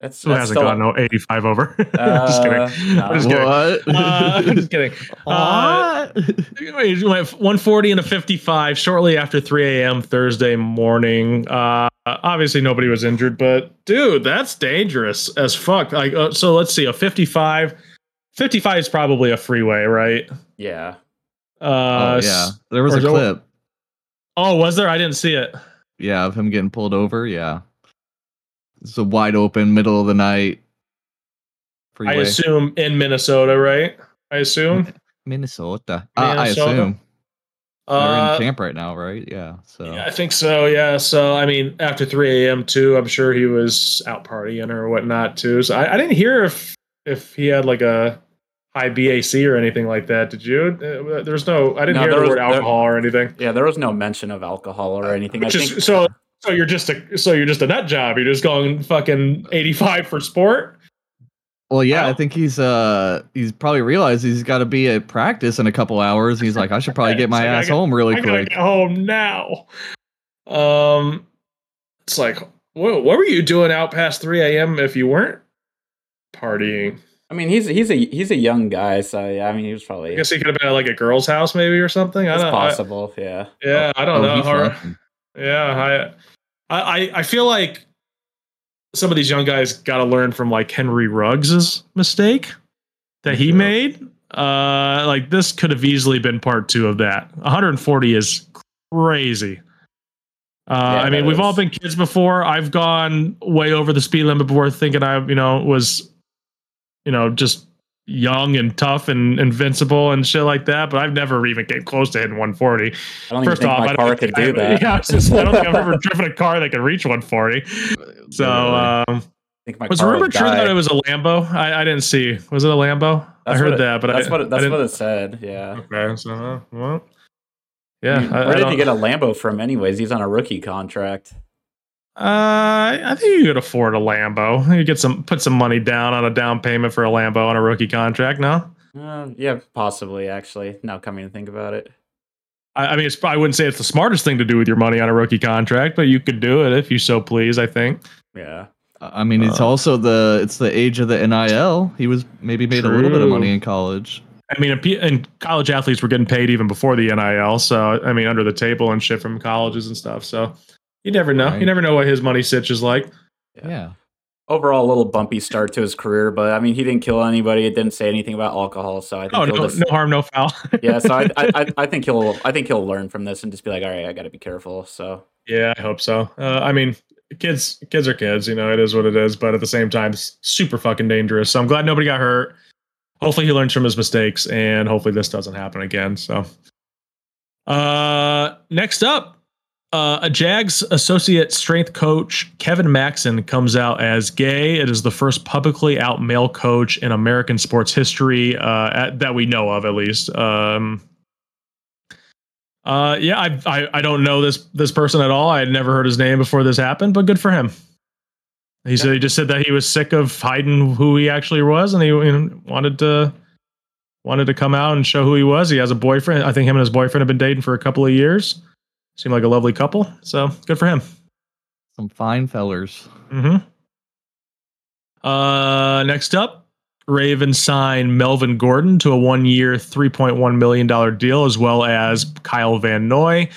That's, Who that's hasn't still- gone no 85 over? just Uh, kidding. no. Just kidding. What? Uh, just kidding. Uh, went 140 and a 55 shortly after 3 a.m. Thursday morning. Uh, obviously, nobody was injured, but dude, that's dangerous as fuck. Like, uh, so let's see, a 55. 55 is probably a freeway, right? Yeah, Uh, oh, yeah, there was a is clip. Oh, was there? I didn't see it. Yeah, of him getting pulled over. Yeah, it's a wide open middle of the night I assume in Minnesota, right? I assume. Minnesota. Uh, I Minnesota? assume they're Uh, in camp right now, right? Yeah. So Yeah, I think so. Yeah. So, I mean, after 3 a.m. too, I'm sure he was out partying or whatnot too. So, I, I didn't hear if if he had like a high BAC or anything like that. Did you? Uh, There's no. I didn't No, hear the was- word there- alcohol or anything. yeah. There was no mention of alcohol or anything. I Which is think so. So you're just a so you're just a nut job. You're just going fucking 85 for sport. Well, yeah, Wow. I think he's uh he's probably realized he's got to be at practice in a couple hours. He's like, I should probably get my It's like, ass got- home really I gotta quick. get home now. Um, it's like, what, what were you doing out past 3 a.m. if you weren't partying? I mean, he's he's a he's a young guy, so yeah. I mean, he was probably. I guess he could have been at like a girl's house, maybe or something. I don't. I, possible. yeah. yeah, I don't Oh, know. he's Har- fine. yeah, I, I, I feel like some of these young guys got to learn from like Henry Ruggs's mistake that he Sure. made. Uh, like this could have easily been part two of that. 140 is crazy. Uh, Yeah, I mean, we've all been kids before. I've gone way over the speed limit before, thinking I, you know, was, you know, just young and tough and invincible and shit like that. But I've never even came close to hitting 140. I don't First even think off, my I car could do I, that. Yeah, I, just, I don't think I've ever driven a car that could reach 140. So, um, I think my was car rumor true that it was a Lambo? I, I didn't see. Was it a Lambo? I heard it- that, but that's I, what it, that's what it said. Yeah. Okay, so uh, well, I yeah. mean, I- I where did he get a Lambo from? Anyways, he's on a rookie contract. Uh, I think you could afford a Lambo. You get some, put some money down on a down payment for a Lambo on a rookie contract. No, Uh, yeah, possibly. Actually, now coming to think about it, I, I mean, it's, I wouldn't say it's the smartest thing to do with your money on a rookie contract, but you could do it if you so please. I think. yeah. I mean, it's Uh, also the it's the age of the NIL. He was maybe made a little bit of money in college. I mean, and college athletes were getting paid even before the NIL. So I mean, under the table and shit from colleges and stuff. So you never know. Right. You never know what his money sitch is like. Yeah. Yeah. Overall, a little bumpy start to his career, but I mean, he didn't kill anybody. It didn't say anything about alcohol, so I think Oh he'll no, just, no harm, no foul. yeah. So I, I, I- I think he'll, I think he'll learn from this and just be like, all right, I got to be careful. So yeah, I hope so. Uh, I mean, kids, kids are kids. You know, it is what it is. But at the same time, it's super fucking dangerous. So I'm glad nobody got hurt. Hopefully, he learns from his mistakes, and hopefully, this doesn't happen again. So, uh, next up, uh, a Jags associate strength coach, Kevin Maxon, comes out as gay. It is the first publicly out male coach in American sports history uh, at, that we know of, at least. Um, uh, yeah, I, I I don't know this this person at all. I had never heard his name before this happened, but good for him. He said he just said that he was sick of hiding who he actually was, and he you know, wanted to wanted to come out and show who he was. He has a boyfriend. I think him and his boyfriend have been dating for a couple of years. Seem like a lovely couple. So good for him. Some fine fellers. hmm Uh, next up, Ravens sign Melvin Gordon to a one-year, $3.1 million deal, as well as Kyle Van Noy.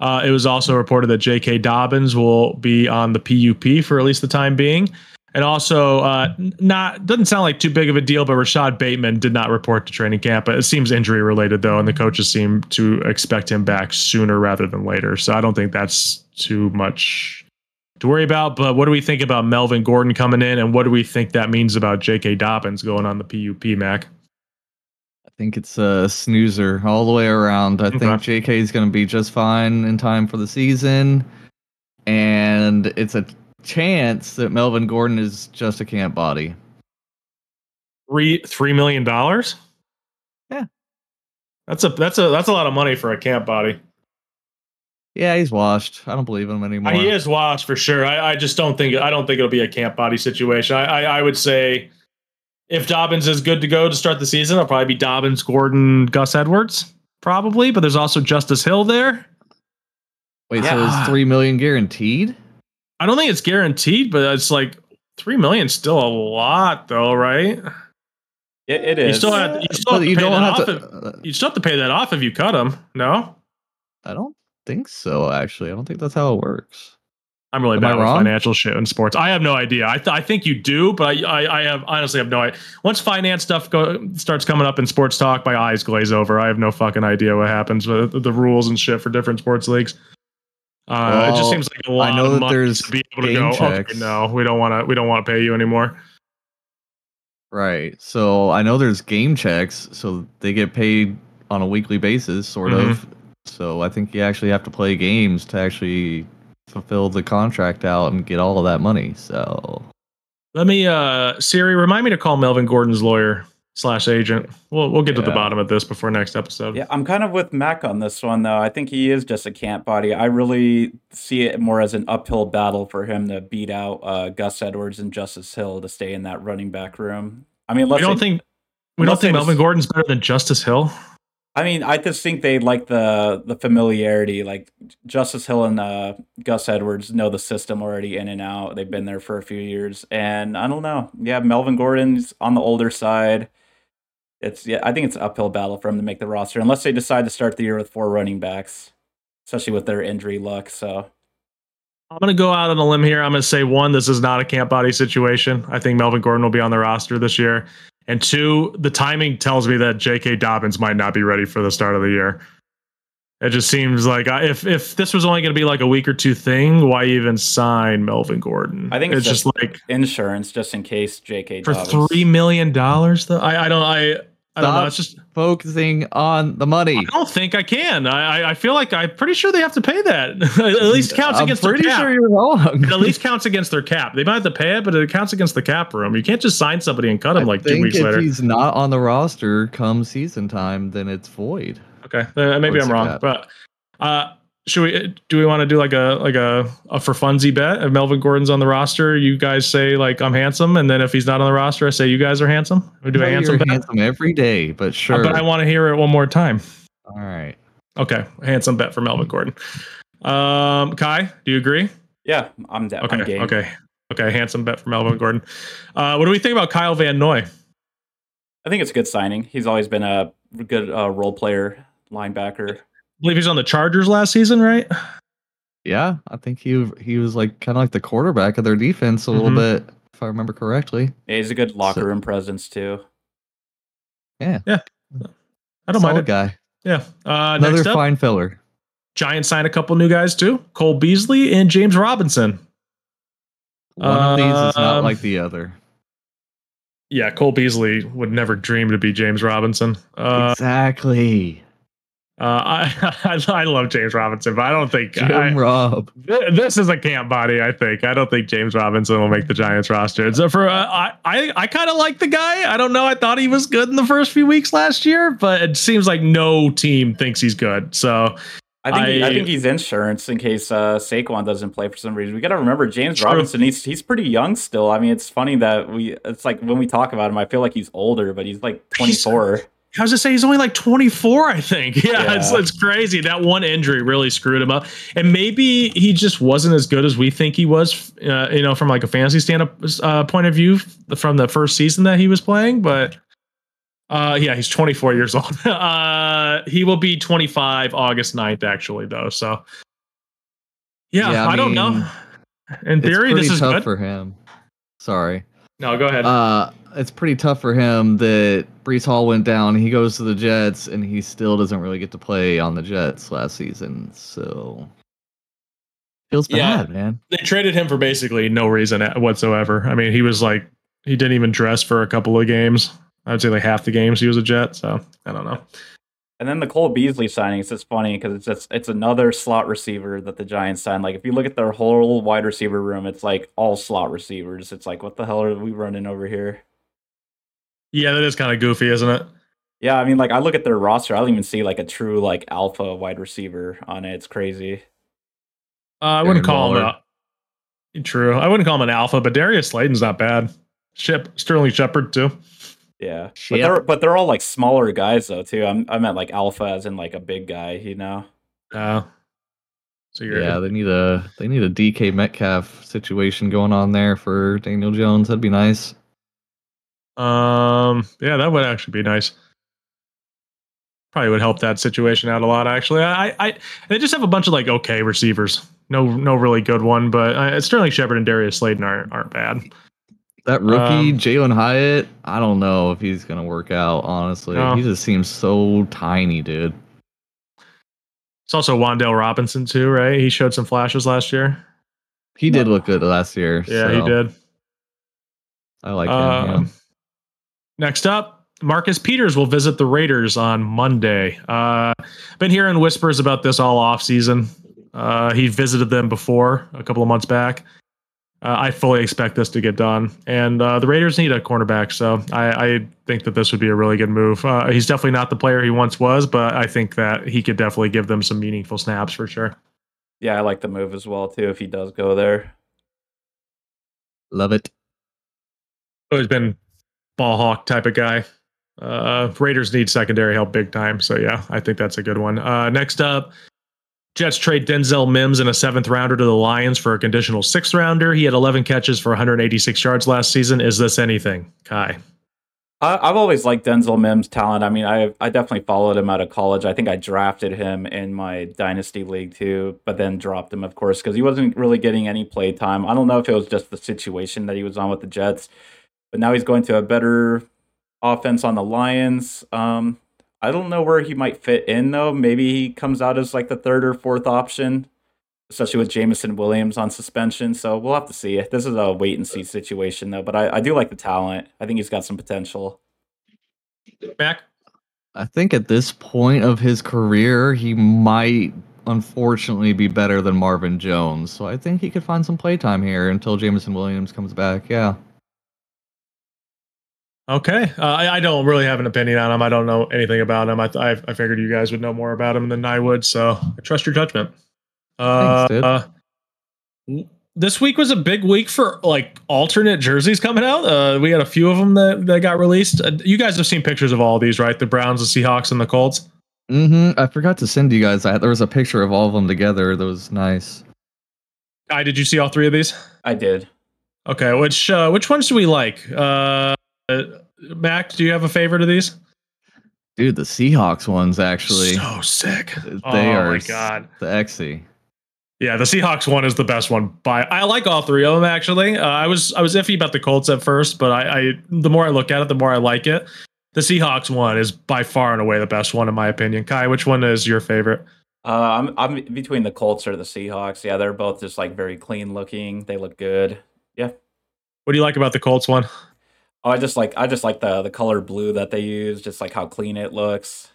Uh, it was also reported that J.K. Dobbins will be on the PUP for at least the time being. And also, uh, not doesn't sound like too big of a deal, but Rashod Bateman did not report to training camp. But it seems injury related though, and the coaches seem to expect him back sooner rather than later. So I don't think that's too much to worry about. But what do we think about Melvin Gordon coming in, and what do we think that means about J.K. Dobbins going on the PUP, Mac? I think it's a snoozer all the way around. I okay. think J.K. is going to be just fine in time for the season, and it's a chance that Melvin Gordon is just a camp body. Three three million dollars. Yeah, that's a that's a that's a lot of money for a camp body. Yeah, he's washed. I don't believe him anymore. He is washed for sure. I, I just don't think I don't think it'll be a camp body situation. I, I, I would say if Dobbins is good to go to start the season, it'll probably be Dobbins, Gordon, Gus Edwards, probably. But there's also Justice Hill there. Wait, yeah. so is three million guaranteed? I don't think it's guaranteed, but it's like three million still a lot, though, right? It, it is. You still have, you still have to you pay don't have to, if, uh, you still have to pay that off if you cut them. No, I don't think so. Actually, I don't think that's how it works. I'm really Am bad with financial shit in sports. I have no idea. I, th- I think you do, but I, I, I have honestly have no idea. Once finance stuff go, starts coming up in sports talk, my eyes glaze over. I have no fucking idea what happens with the rules and shit for different sports leagues. Uh, well, it just seems like a lot I know of money there's to be able to go. Okay, no, we don't want to. We don't want to pay you anymore. Right. So I know there's game checks, so they get paid on a weekly basis, sort mm-hmm. of. So I think you actually have to play games to actually fulfill the contract out and get all of that money. So let me, uh, Siri, remind me to call Melvin Gordon's lawyer slash agent. We'll we'll get yeah. to the bottom of this before next episode. Yeah, I'm kind of with Mac on this one though. I think he is just a camp body. I really see it more as an uphill battle for him to beat out uh, Gus Edwards and Justice Hill to stay in that running back room. I mean, we don't say, think we don't think Melvin Gordon's better than Justice Hill. I mean, I just think they like the the familiarity. Like Justice Hill and uh, Gus Edwards know the system already in and out. They've been there for a few years, and I don't know. Yeah, Melvin Gordon's on the older side it's yeah, I think it's an uphill battle for them to mm-hmm. make the roster unless they decide to start the year with four running backs, especially with their injury luck. So I'm going to go out on a limb here. I'm going to say one, this is not a camp body situation. I think Melvin Gordon will be on the roster this year. And two, the timing tells me that J.K. Dobbins might not be ready for the start of the year. It just seems like uh, if if this was only going to be like a week or two thing, why even sign Melvin Gordon? I think it's, it's just, just, like insurance, just in case J.K. for Dobbins. three million dollars. Though I, I don't I I don't know. It's just focusing on the money. I don't think I can. I I feel like I'm pretty sure they have to pay that. at least counts I'm against pretty their cap. Sure you're wrong. at least counts against their cap. They might have to pay it, but it counts against the cap room. You can't just sign somebody and cut him I like two weeks if later. If he's not on the roster come season time, then it's void. Okay, uh, maybe I'm wrong, but uh, should we do we want to do like a like a, a for funsy bet? If Melvin Gordon's on the roster you guys say like I'm handsome and then if he's not on the roster I say you guys are handsome? We do a handsome bet? handsome every day but sure uh, but I want to hear it one more time. All right. Okay handsome bet for Melvin Gordon. Um Kai do you agree? Yeah I'm down okay I'm game. okay okay handsome bet for Melvin Gordon. Uh what do we think about Kyle Van Noy? I think it's a good signing. He's always been a good uh, role player linebacker believe he's on the Chargers last season, right? Yeah, I think he he was like kind of like the quarterback of their defense a mm-hmm. little bit, if I remember correctly. Yeah, he's a good locker so, room presence too. Yeah, yeah, I don't Solid mind it. guy. Yeah, uh, another fine filler. Giants signed a couple new guys too: Cole Beasley and James Robinson. One of these is not um, like the other. Yeah, Cole Beasley would never dream to be James Robinson. Uh, exactly. Uh, I, I love James Robinson, but I don't think Jim I, Rob. This is a camp body. I think I don't think James Robinson will make the Giants roster. So for uh, I I, I kind of like the guy. I don't know. I thought he was good in the first few weeks last year, but it seems like no team thinks he's good. So I think I, I think he's insurance in case uh, Saquon doesn't play for some reason. We got to remember James true. Robinson. He's he's pretty young still. I mean, it's funny that we. It's like when we talk about him, I feel like he's older, but he's like twenty four. I was to say he's only like 24, I think. Yeah, yeah, It's, it's crazy. That one injury really screwed him up, and maybe he just wasn't as good as we think he was. Uh, you know, from like a fantasy stand up uh, point of view from the first season that he was playing. But uh, yeah, he's 24 years old. uh, he will be 25 August 9th, actually, though. So yeah, yeah I, I mean, don't know. In theory, this is tough good for him. Sorry. No, go ahead. Uh, it's pretty tough for him that Breece Hall went down. He goes to the Jets, and he still doesn't really get to play on the Jets last season. So feels bad, yeah, man. They traded him for basically no reason whatsoever. I mean, he was like he didn't even dress for a couple of games. I would say like half the games he was a Jet. So I don't know. And then the Cole Beasley signing is just funny because it's just it's another slot receiver that the Giants signed. Like if you look at their whole wide receiver room, it's like all slot receivers. It's like what the hell are we running over here? Yeah, that is kind of goofy, isn't it? Yeah, I mean, like I look at their roster, I don't even see like a true like alpha wide receiver on it. It's crazy. Uh, I wouldn't call him a, true. I wouldn't call him an alpha, but Darius Slayton's not bad. Ship Sterling Shepard too. Yeah, but they're but they're all like smaller guys though too. I'm I meant like alpha as in like a big guy, you know. Uh, so you're yeah, they need a they need a DK Metcalf situation going on there for Daniel Jones. That'd be nice. Um, yeah, that would actually be nice. Probably would help that situation out a lot. Actually, I, I, they just have a bunch of like okay receivers. No, no really good one, but uh, Sterling Shepard and Darius Slayton aren't aren't bad. That rookie um, Jalin Hyatt, I don't know if he's gonna work out. Honestly, no. he just seems so tiny, dude. It's also Wan'Dale Robinson too, right? He showed some flashes last year. He did look good last year. Yeah, so. he did. I like him. yeah. Next up, Marcus Peters will visit the Raiders on Monday. Uh, been hearing whispers about this all off season. Uh, he visited them before a couple of months back. Uh, I fully expect this to get done, and uh, the Raiders need a cornerback, so I, I, think that this would be a really good move. Uh, he's definitely not the player he once was, but I think that he could definitely give them some meaningful snaps for sure. Yeah, I like the move as well too. If he does go there, love it. Oh, he's been ball hawk type of guy. Uh, Raiders need secondary help big time, so yeah, I think that's a good one. Uh, next up, Jets trade Denzel Mims in a seventh rounder to the Lions for a conditional sixth rounder. He had 11 catches for 186 yards last season. Is this anything, Kai? I've always liked Denzel Mims' talent. I mean, I I definitely followed him out of college. I think I drafted him in my dynasty league too, but then dropped him, of course, because he wasn't really getting any play time. I don't know if it was just the situation that he was on with the Jets, but now he's going to a better offense on the Lions. Um, I don't know where he might fit in though. Maybe he comes out as like the third or fourth option, especially with Jameson Williams on suspension. So we'll have to see. This is a wait and see situation though. But I, I do like the talent. I think he's got some potential. Back. I think at this point of his career, he might unfortunately be better than Marvin Jones. So I think he could find some playtime here until Jameson Williams comes back. Yeah. Okay, uh, I, I, don't really have an opinion on him. I don't know anything about him. I, I, I figured you guys would know more about him than I would, so I trust your judgment. Uh, Thanks, uh, this week was a big week for like alternate jerseys coming out. Uh, we had a few of them that, that got released. Uh, you guys have seen pictures of all of these, right? The Browns, the Seahawks, and the Colts. Mm-hmm. I forgot to send you guys that. There was a picture of all of them together. That was nice. Guy, did you see all three of these? I did. Okay, which uh, which ones do we like? Uh, Mac, do you have a favorite of these? Dude, the Seahawks ones actually so sick. They oh are my god, the XC. Yeah, the Seahawks one is the best one. By I like all three of them actually. Uh, I was I was iffy about the Colts at first, but I, I the more I look at it, the more I like it. The Seahawks one is by far and away the best one in my opinion. Kai, which one is your favorite? Uh, I'm I'm between the Colts or the Seahawks. Yeah, they're both just like very clean looking. They look good. Yeah. What do you like about the Colts one? Oh, I just like I just like the the color blue that they use, just like how clean it looks.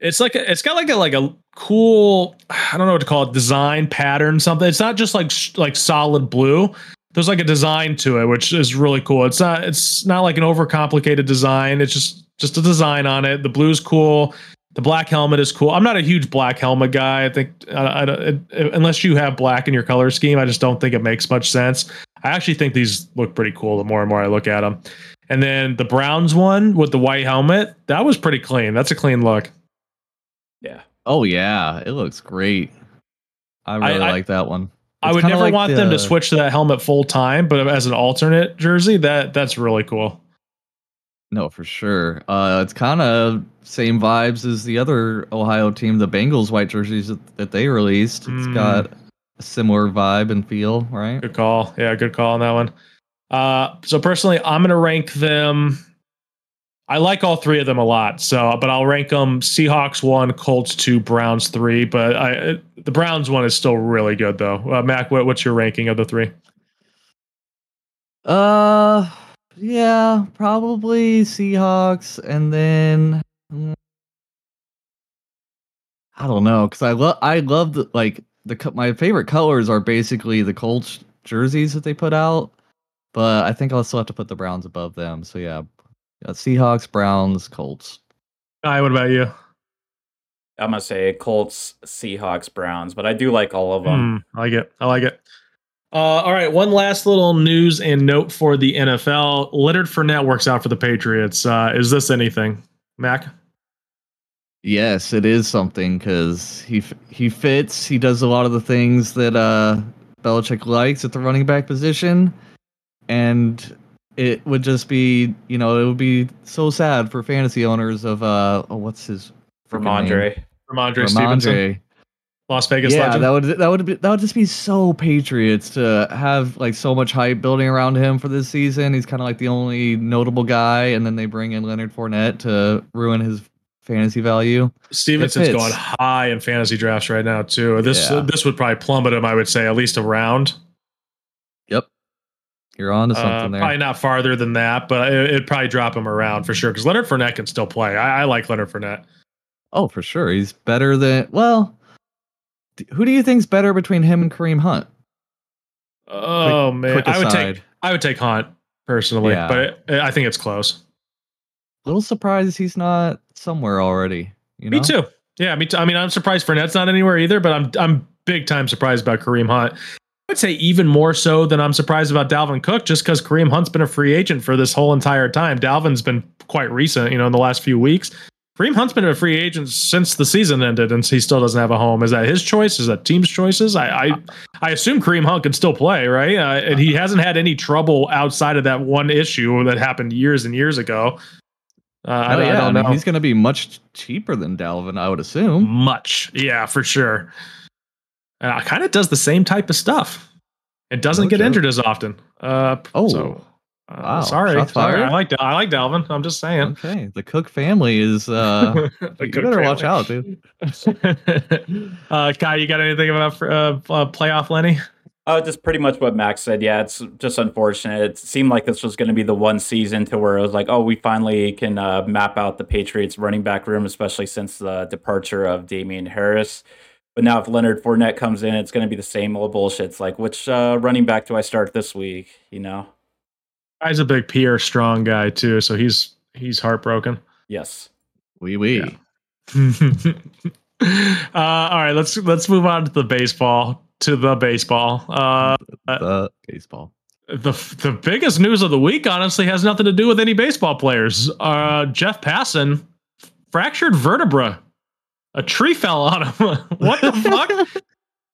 It's like a, it's got like a like a cool I don't know what to call it design pattern something. It's not just like like solid blue. There's like a design to it, which is really cool. It's not it's not like an overcomplicated design. It's just just a design on it. The blue's cool. The black helmet is cool. I'm not a huge black helmet guy. I think I, I, unless you have black in your color scheme, I just don't think it makes much sense. I actually think these look pretty cool. The more and more I look at them. And then the Browns one with the white helmet, that was pretty clean. That's a clean look. Yeah. Oh yeah, it looks great. I really I, like that one. It's I would never like want the, them to switch to that helmet full time, but as an alternate jersey, that that's really cool. No, for sure. Uh, it's kind of same vibes as the other Ohio team, the Bengals white jerseys that, that they released. It's mm. got a similar vibe and feel, right? Good call. Yeah, good call on that one. Uh, so personally, I'm going to rank them. I like all three of them a lot. So, but I'll rank them Seahawks one, Colts two, Browns three. But I, the Browns one is still really good though. Uh, Mac, what, what's your ranking of the three? Uh, yeah, probably Seahawks, and then mm, I don't know because I love I love the like the my favorite colors are basically the Colts jerseys that they put out, but I think I'll still have to put the Browns above them. So yeah, yeah Seahawks, Browns, Colts. Hi, what about you? I'm gonna say Colts, Seahawks, Browns, but I do like all of them. Mm, I like it. I like it. Uh, all right, one last little news and note for the NFL. Leonard Fournette works out for the Patriots. Uh, is this anything, Mac? Yes, it is something because he he fits. He does a lot of the things that uh, Belichick likes at the running back position, and it would just be you know it would be so sad for fantasy owners of uh oh, what's his Rhamondre Rhamondre Stevenson. Las Vegas yeah, legend. that would that would be, that would just be so Patriots to have like so much hype building around him for this season. He's kind of like the only notable guy, and then they bring in Leonard Fournette to ruin his fantasy value. Stevenson's going high in fantasy drafts right now too. This yeah. this would probably plummet him. I would say at least a round. You're on to something uh, there. Probably not farther than that, but it, would probably drop him around for sure. Because Leonard Fournette can still play. I, I, like Leonard Fournette. Oh, for sure, he's better than well. Who do you think's better between him and Kareem Hunt? Oh quick, man, quick I would take I would take Hunt personally, yeah. but it, I think it's close little surprised he's not somewhere already. You know? Me too. Yeah, me too. I mean, I'm surprised Fournette's not anywhere either, but I'm I'm big time surprised about Kareem Hunt. I would say even more so than I'm surprised about Dalvin Cook, just because Kareem Hunt's been a free agent for this whole entire time. Dalvin's been quite recent, you know, in the last few weeks. Kareem Hunt's been a free agent since the season ended, and he still doesn't have a home. Is that his choice? Is that team's choices? I I, I assume Kareem Hunt can still play, right? Uh, and he hasn't had any trouble outside of that one issue that happened years and years ago. Uh, I, oh, yeah. I, don't I mean, know. He's going to be much cheaper than Dalvin, I would assume. Much, yeah, for sure. And uh, kind of does the same type of stuff. It doesn't get injured as often. Uh, oh, so, uh, wow. Sorry, sorry. I like I like Dalvin. I'm just saying. Okay, the Cook family is. uh You better family. watch out, dude. uh, Kai, you got anything about uh, uh, playoff Lenny? Oh, just pretty much what Max said. Yeah, it's just unfortunate. It seemed like this was going to be the one season to where it was like, oh, we finally can uh, map out the Patriots running back room, especially since the departure of Damien Harris. But now if Leonard Fournette comes in, it's going to be the same old bullshit. It's like, which uh, running back do I start this week? You know, guy's a big Pierre Strong guy too, so he's he's heartbroken. Yes, we oui, we. Oui. uh, all right, let's let's move on to the baseball to the baseball. Uh, the baseball. The the biggest news of the week, honestly, has nothing to do with any baseball players. Uh, Jeff Passan fractured vertebra. A tree fell on him. what the fuck?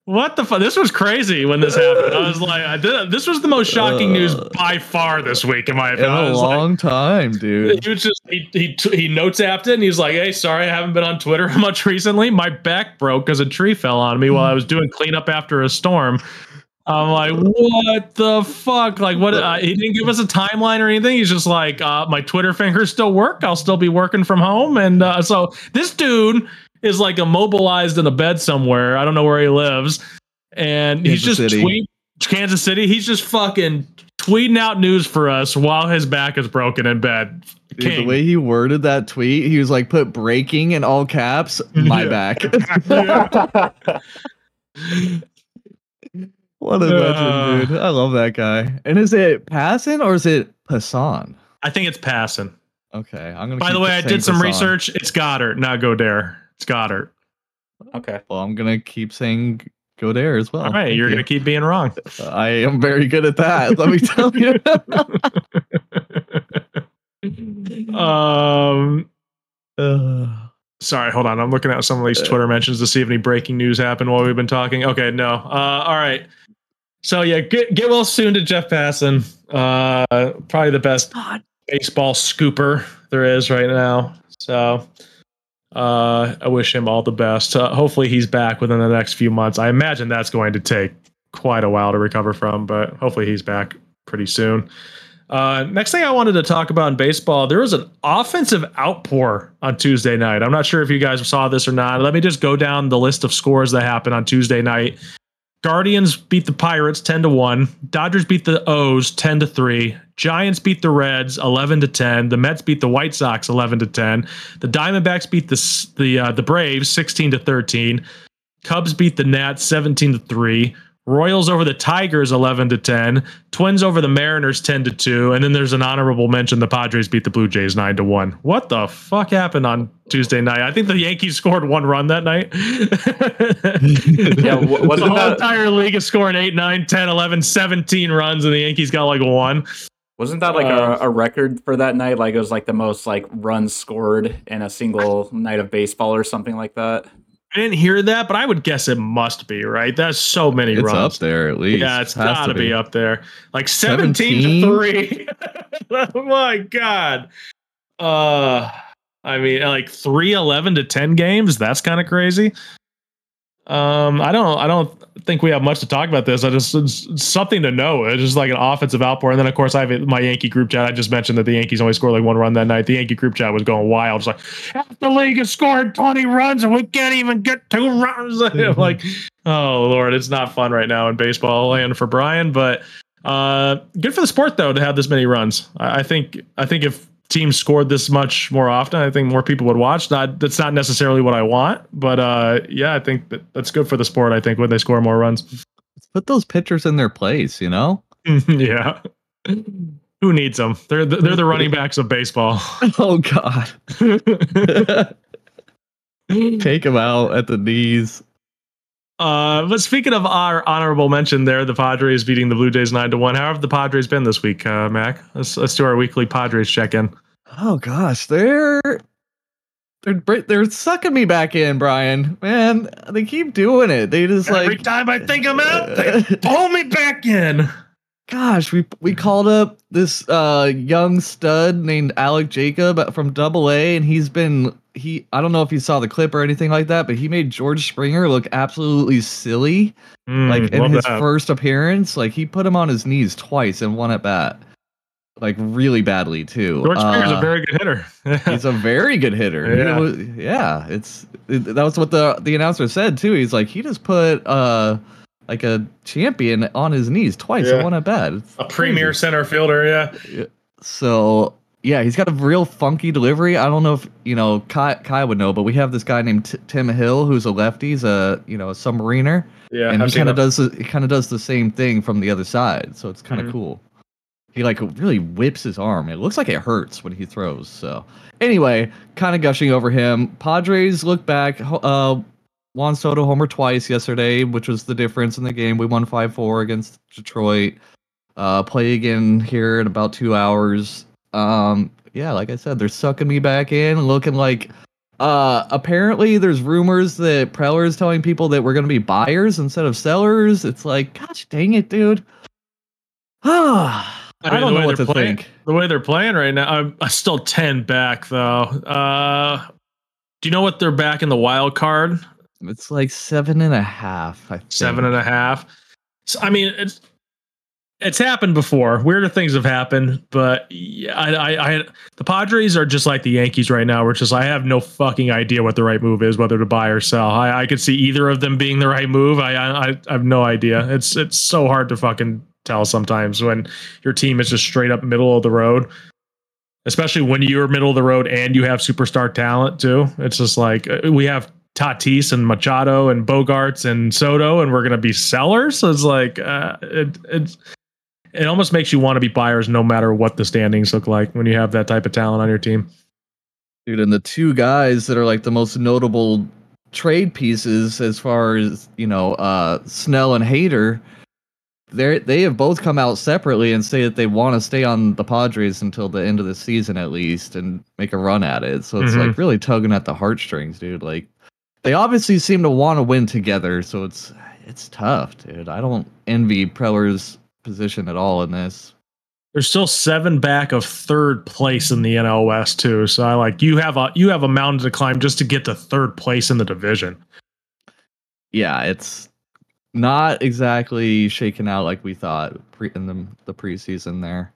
What the fuck? This was crazy when this happened. I was like, I did, this was the most shocking uh, news by far this week, in my opinion. In a long like, time, dude. He was just he he he notes after and he's like, "Hey, sorry, I haven't been on Twitter much recently. My back broke because a tree fell on me while I was doing cleanup after a storm." I'm like, what the fuck? Like, what? Uh, he didn't give us a timeline or anything. He's just like, uh, my Twitter fingers still work. I'll still be working from home. And uh, so this dude is like immobilized in a bed somewhere. I don't know where he lives, and Kansas he's just tweet Kansas City. He's just fucking tweeting out news for us while his back is broken in bed. Dude, the way he worded that tweet, he was like, "Put breaking in all caps, my back." what a legend, dude! I love that guy. And is it passing or is it Passan? I think it's passing. Okay, I'm gonna. By the way, I did some Passan. research. It's Goedert, not Godare. It's Goedert. Okay. Well, I'm gonna keep saying go there as well. All right, Thank you're you. gonna keep being wrong. I am very good at that. let me tell you. um. Uh, sorry, hold on. I'm looking at some of these Twitter mentions to see if any breaking news happened while we've been talking. Okay, no. Uh, all right. So yeah, get get well soon to Jeff Passan. Uh, probably the best God. baseball scooper there is right now. So uh, I wish him all the best. Uh, hopefully, he's back within the next few months. I imagine that's going to take quite a while to recover from, but hopefully, he's back pretty soon. Uh, next thing I wanted to talk about in baseball, there was an offensive outpour on Tuesday night. I'm not sure if you guys saw this or not. Let me just go down the list of scores that happened on Tuesday night. Guardians beat the Pirates 10 to 1. Dodgers beat the O's 10 to 3. Giants beat the Reds 11 to 10. The Mets beat the White Sox 11 to 10. The Diamondbacks beat the the uh, the Braves 16 to 13. Cubs beat the Nats 17 to 3. Royals over the Tigers 11 to 10, Twins over the Mariners 10 to 2, and then there's an honorable mention the Padres beat the Blue Jays 9 to 1. What the fuck happened on Tuesday night? I think the Yankees scored one run that night. yeah, wasn't the whole entire league is scoring 8, 9, 10, 11, 17 runs and the Yankees got like one. Wasn't that like uh, a, a, record for that night? Like it was like the most like runs scored in a single night of baseball or something like that. I didn't hear that, but I would guess it must be right. That's so many it's runs. up there at least. Yeah, it's got to be. be up there. Like 17, 17? to three. oh my god. Uh, I mean, like three eleven to ten games. That's kind of crazy. Um, I don't, I don't think we have much to talk about this. I just it's something to know. It's just like an offensive outpour, and then of course I have my Yankee group chat. I just mentioned that the Yankees only scored like one run that night. The Yankee group chat was going wild. It's like half the league has scored twenty runs, and we can't even get two runs. like, oh lord, it's not fun right now in baseball land for Brian. But uh, good for the sport though to have this many runs. I, I think, I think if teams scored this much more often, I think more people would watch. Not that's not necessarily what I want, but uh, yeah, I think that that's good for the sport. I think when they score more runs, Let's put those pitchers in their place. You know? yeah. Who needs them? They're the, they're the running backs of baseball. Oh God. Take them out at the knees. Uh, but speaking of our honorable mention, there the Padres beating the Blue Jays nine to one. How have the Padres been this week, uh, Mac? Let's let's do our weekly Padres check in. Oh gosh, they're they're they're sucking me back in, Brian. Man, they keep doing it. They just every like every time I think I'm out, they pull me back in. Gosh, we we called up this uh, young stud named Alek Jacob from Double A, and he's been he I don't know if you saw the clip or anything like that, but he made George Springer look absolutely silly. Mm, like in his that. first appearance, like he put him on his knees twice and one at bat. Like really badly too. George Springer's uh, a very good hitter. he's a very good hitter. Yeah, was, yeah it's it, that was what the the announcer said too. He's like he just put uh like a champion on his knees twice yeah. and one at bat. It's a crazy. premier center fielder, yeah. So yeah, he's got a real funky delivery. I don't know if you know Kai, Kai would know, but we have this guy named T- Tim Hill who's a lefty. He's a you know a submariner. Yeah, and he kind of does the, he kind of does the same thing from the other side. So it's kind of mm-hmm. cool. He like really whips his arm. It looks like it hurts when he throws. So anyway, kind of gushing over him. Padres look back. Uh, Juan Soto homer twice yesterday, which was the difference in the game. We won five four against Detroit. Uh, play again here in about two hours um, yeah, like I said, they're sucking me back in, looking like. Uh, apparently, there's rumors that Preller is telling people that we're going to be buyers instead of sellers. It's like, gosh dang it, dude. I, mean, I don't know what to playing, think. The way they're playing right now, I'm, I'm still ten back though. Uh, do you know what they're back in the wild card? It's like seven and a half. I think. Seven and a half. So, I mean, it's it's happened before. Weirder things have happened, but yeah, I, I, I, the Padres are just like the Yankees right now. Which is, I have no fucking idea what the right move is, whether to buy or sell. I, I could see either of them being the right move. I, I, I have no idea. It's, it's so hard to fucking tell sometimes when your team is just straight up middle of the road, especially when you're middle of the road and you have superstar talent too. It's just like uh, we have Tatis and Machado and Bogaerts and Soto, and we're gonna be sellers. So it's like uh, it, it's it almost makes you want to be buyers no matter what the standings look like when you have that type of talent on your team. Dude, and the two guys that are like the most notable trade pieces as far as, you know, uh Snell and Hader, they they have both come out separately and say that they want to stay on the Padres until the end of the season at least and make a run at it. So it's mm-hmm. like really tugging at the heartstrings, dude. Like they obviously seem to want to win together, so it's it's tough, dude. I don't envy Preller's position at all in this. There's still seven back of third place in the NL West too. So I like you have a you have a mountain to climb just to get to third place in the division. Yeah, it's not exactly shaken out like we thought pre in the the preseason there.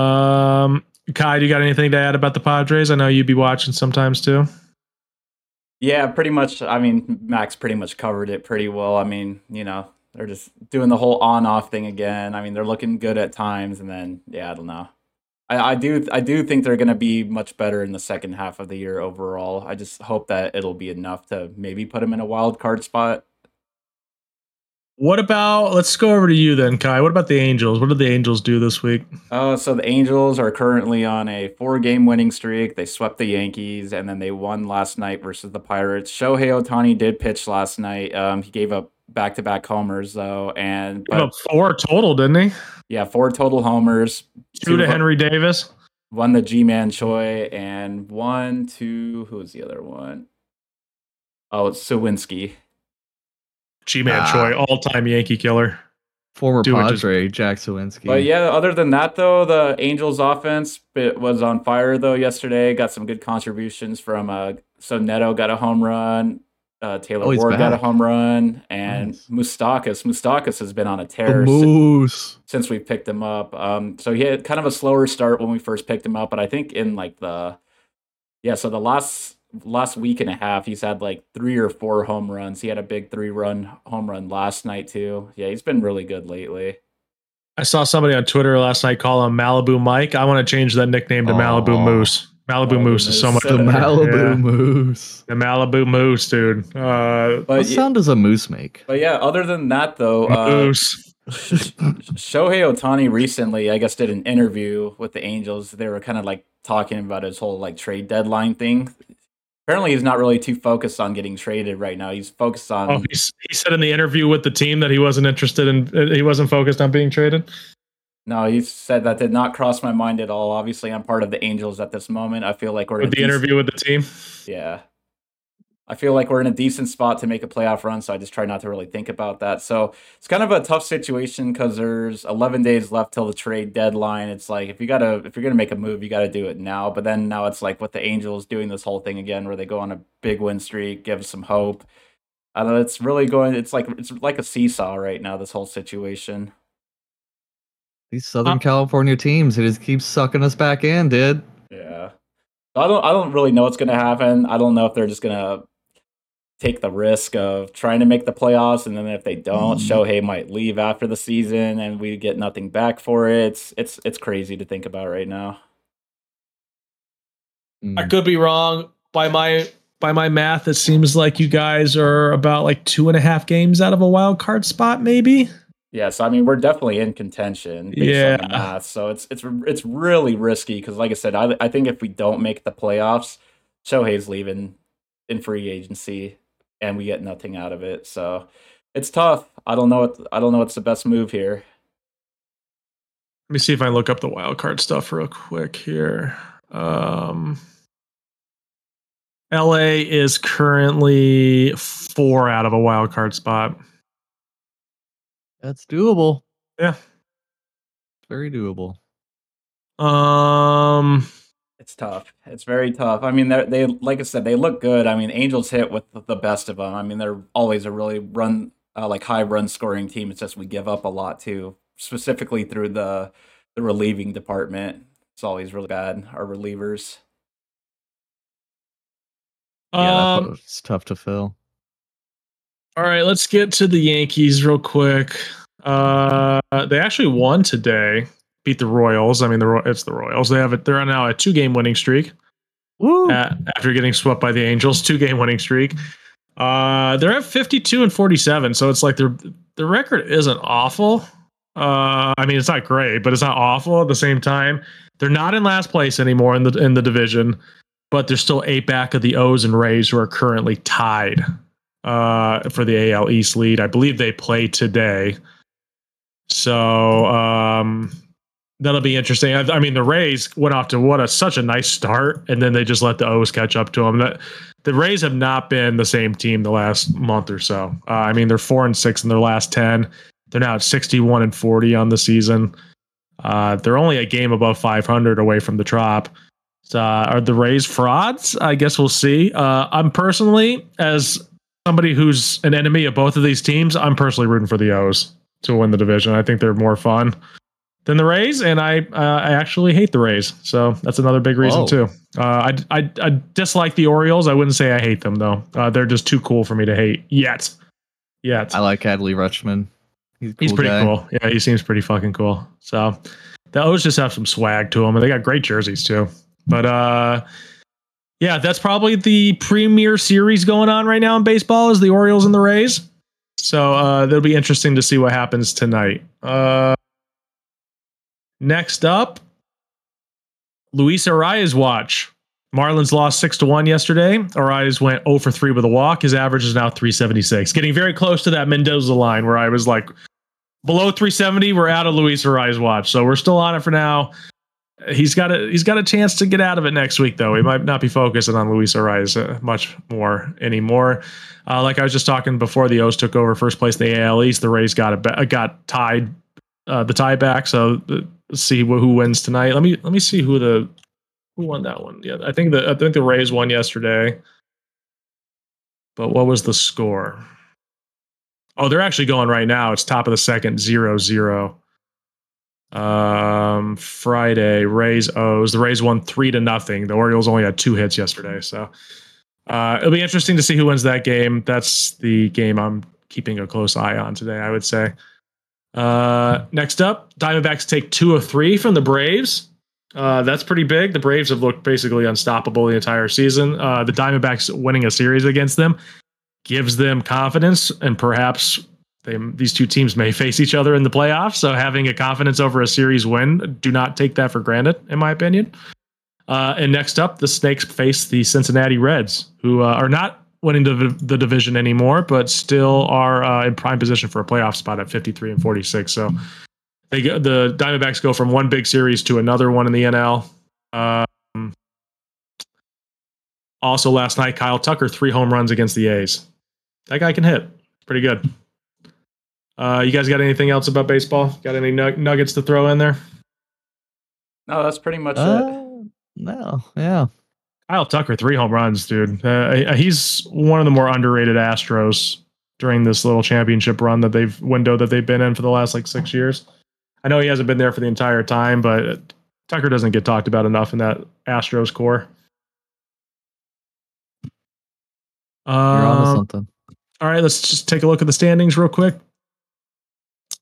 Um, Kai, do you got anything to add about the Padres? I know you'd be watching sometimes too. Yeah, pretty much. I mean, Max pretty much covered it pretty well. I mean, you know, they're just doing the whole on-off thing again. I mean, they're looking good at times, and then yeah, I don't know. I, I do I do think they're going to be much better in the second half of the year overall. I just hope that it'll be enough to maybe put them in a wild card spot. What about let's go over to you then, Kai. What about the Angels? What did the Angels do this week? Uh, so the Angels are currently on a four-game winning streak. They swept the Yankees, and then they won last night versus the Pirates. Shohei Ohtani did pitch last night. Um, he gave up back-to-back homers though, and but, four total, didn't he? Yeah, four total homers. Two, two to Henry Davis. One the Ji-Man Choi, and one to who was the other one? Oh, it's Suwinski. Ji-Man ah. Choi, all-time Yankee killer. Former Do Padre Jack Suwinski. But yeah, other than that though, the Angels offense it was on fire though yesterday. Got some good contributions from uh so Neto got a home run, uh, Taylor oh, Ward back. got a home run, and nice. Moustakas. Moustakas has been on a tear since, since, we picked him up. Um, so he had kind of a slower start when we first picked him up, but I think in like the yeah, so the last last week and a half, he's had like three or four home runs. He had a big three run home run last night too. Yeah, he's been really good lately. I saw somebody on Twitter last night call him Malibu Mike. I want to change that nickname to oh. Malibu Moose. Malibu, Malibu Moose is so much the Malibu yeah. Moose. The Malibu Moose, dude. Uh, what yeah, sound does a moose make? But yeah, other than that though, uh, moose. Shohei Ohtani recently, I guess, did an interview with the Angels. They were kind of like talking about his whole like trade deadline thing apparently he's not really too focused on getting traded right now. He's focused on. Oh, he's, he said in the interview with the team that he wasn't interested in. He wasn't focused on being traded. No, he said that did not cross my mind at all. Obviously, I'm part of the Angels at this moment. I feel like we're with the decent, interview with the team. Yeah, I feel like we're in a decent spot to make a playoff run, so I just try not to really think about that. So it's kind of a tough situation because there's 11 days left till the trade deadline. It's like if you gotta if you're gonna make a move, you gotta do it now. But then now it's like with the Angels doing this whole thing again, where they go on a big win streak, give some hope. I know it's really going. It's like it's like a seesaw right now. This whole situation. These Southern uh, California teams, it just keeps sucking us back in, dude. Yeah. I don't. I don't really know what's going to happen. I don't know if they're just going to take the risk of trying to make the playoffs, and then if they don't, mm. Shohei might leave after the season, and we get nothing back for it. It's it's it's crazy to think about right now. Mm. I could be wrong. By my by my math, it seems like you guys are about like two and a half games out of a wild card spot, maybe. Yeah, so I mean, we're definitely in contention. yeah. math, so it's it's it's really risky because, like I said, I I think if we don't make the playoffs, Shohei's leaving in free agency and we get nothing out of it. So it's tough. I don't know what I don't know what's the best move here. Let me see if I look up the wild card stuff real quick here. Um, LA is currently four out of a wild card spot. That's doable. Yeah. Very doable. Um it's tough. It's very tough. I mean, they like I said, they look good. I mean, Angels hit with the best of them. I mean, they're always a really run uh, like high run scoring team. It's just we give up a lot too, specifically through the the relieving department. It's always really bad. Our relievers. Yeah, um, it's tough to fill. All right, let's get to the Yankees real quick. Uh, they actually won today beat the Royals. I mean, the it's the Royals. They have it. They're on now a two game winning streak. Woo. after getting swept by the Angels, two game winning streak. Uh, they're at 52 and 47, so it's like their the record isn't awful. Uh, I mean, it's not great, but it's not awful at the same time. They're not in last place anymore in the in the division, but they're still eight back of the O's and Rays, who are currently tied uh, for the AL East lead. I believe they play today. So um, that'll be interesting. I, I, mean, the Rays went off to what a such a nice start, and then they just let the O's catch up to them. That the Rays have not been the same team the last month or so. Uh, I mean, they're four and six in their last ten. They're now at sixty-one and forty on the season. Uh, they're only a game above five hundred away from the Trop. Uh, are the Rays frauds? I guess we'll see. Uh, I'm personally, as somebody who's an enemy of both of these teams, I'm personally rooting for the O's to win the division. I think they're more fun than the Rays, and I uh, I actually hate the Rays. So that's another big reason Whoa. too. Uh, I, I I dislike the Orioles. I wouldn't say I hate them though. Uh, they're just too cool for me to hate yet. Yet. I like Adley Rutschman. He's, cool He's pretty guy. cool. Yeah, he seems pretty fucking cool. So the O's just have some swag to them, and they got great jerseys too. But uh, yeah, that's probably the premier series going on right now in baseball is the Orioles and the Rays. So uh, that'll be interesting to see what happens tonight. Uh, next up, Luis Arraez watch. Marlins lost six to one yesterday. Arraez went 0 for 3 with a walk. His average is now 376, getting very close to that Mendoza line where I was like below 370. We're out of Luis Arraez watch, so we're still on it for now. He's got a he's got a chance to get out of it next week, though. He might not be focusing on Luis Arraez uh, much more anymore. Uh, like I was just talking before, the O's took over first place in the AL East. The Rays got a got tied uh, the tie back. So uh, let's see who wins tonight. Let me let me see who the who won that one. Yeah, I think the I think the Rays won yesterday. But what was the score? Oh, they're actually going right now. It's top of the second, zero zero. Um, Friday, Rays O's. The Rays won three to nothing. The Orioles only had two hits yesterday, so uh, it'll be interesting to see who wins that game. That's the game I'm keeping a close eye on today. I would say. Uh, next up, Diamondbacks take two of three from the Braves. Uh, that's pretty big. The Braves have looked basically unstoppable the entire season. Uh, the Diamondbacks winning a series against them gives them confidence, and perhaps they, these two teams may face each other in the playoffs. So having a confidence over a series win, do not take that for granted, in my opinion. Uh, and next up, the Snakes face the Cincinnati Reds, who uh, are not winning the, the division anymore, but still are uh, in prime position for a playoff spot at 53 and 46. So they go, the Diamondbacks go from one big series to another one in the NL. Um, also, last night, Kyle Tucker three home runs against the A's. That guy can hit. Pretty good. Uh, you guys got anything else about baseball? Got any nuggets to throw in there? No, that's pretty much uh, it. No, yeah. Kyle Tucker, three home runs, dude. Uh, he's one of the more underrated Astros during this little championship run that they've window that they've been in for the last like six years. I know he hasn't been there for the entire time, but Tucker doesn't get talked about enough in that Astros core. You're on um, something. All right, let's just take a look at the standings real quick.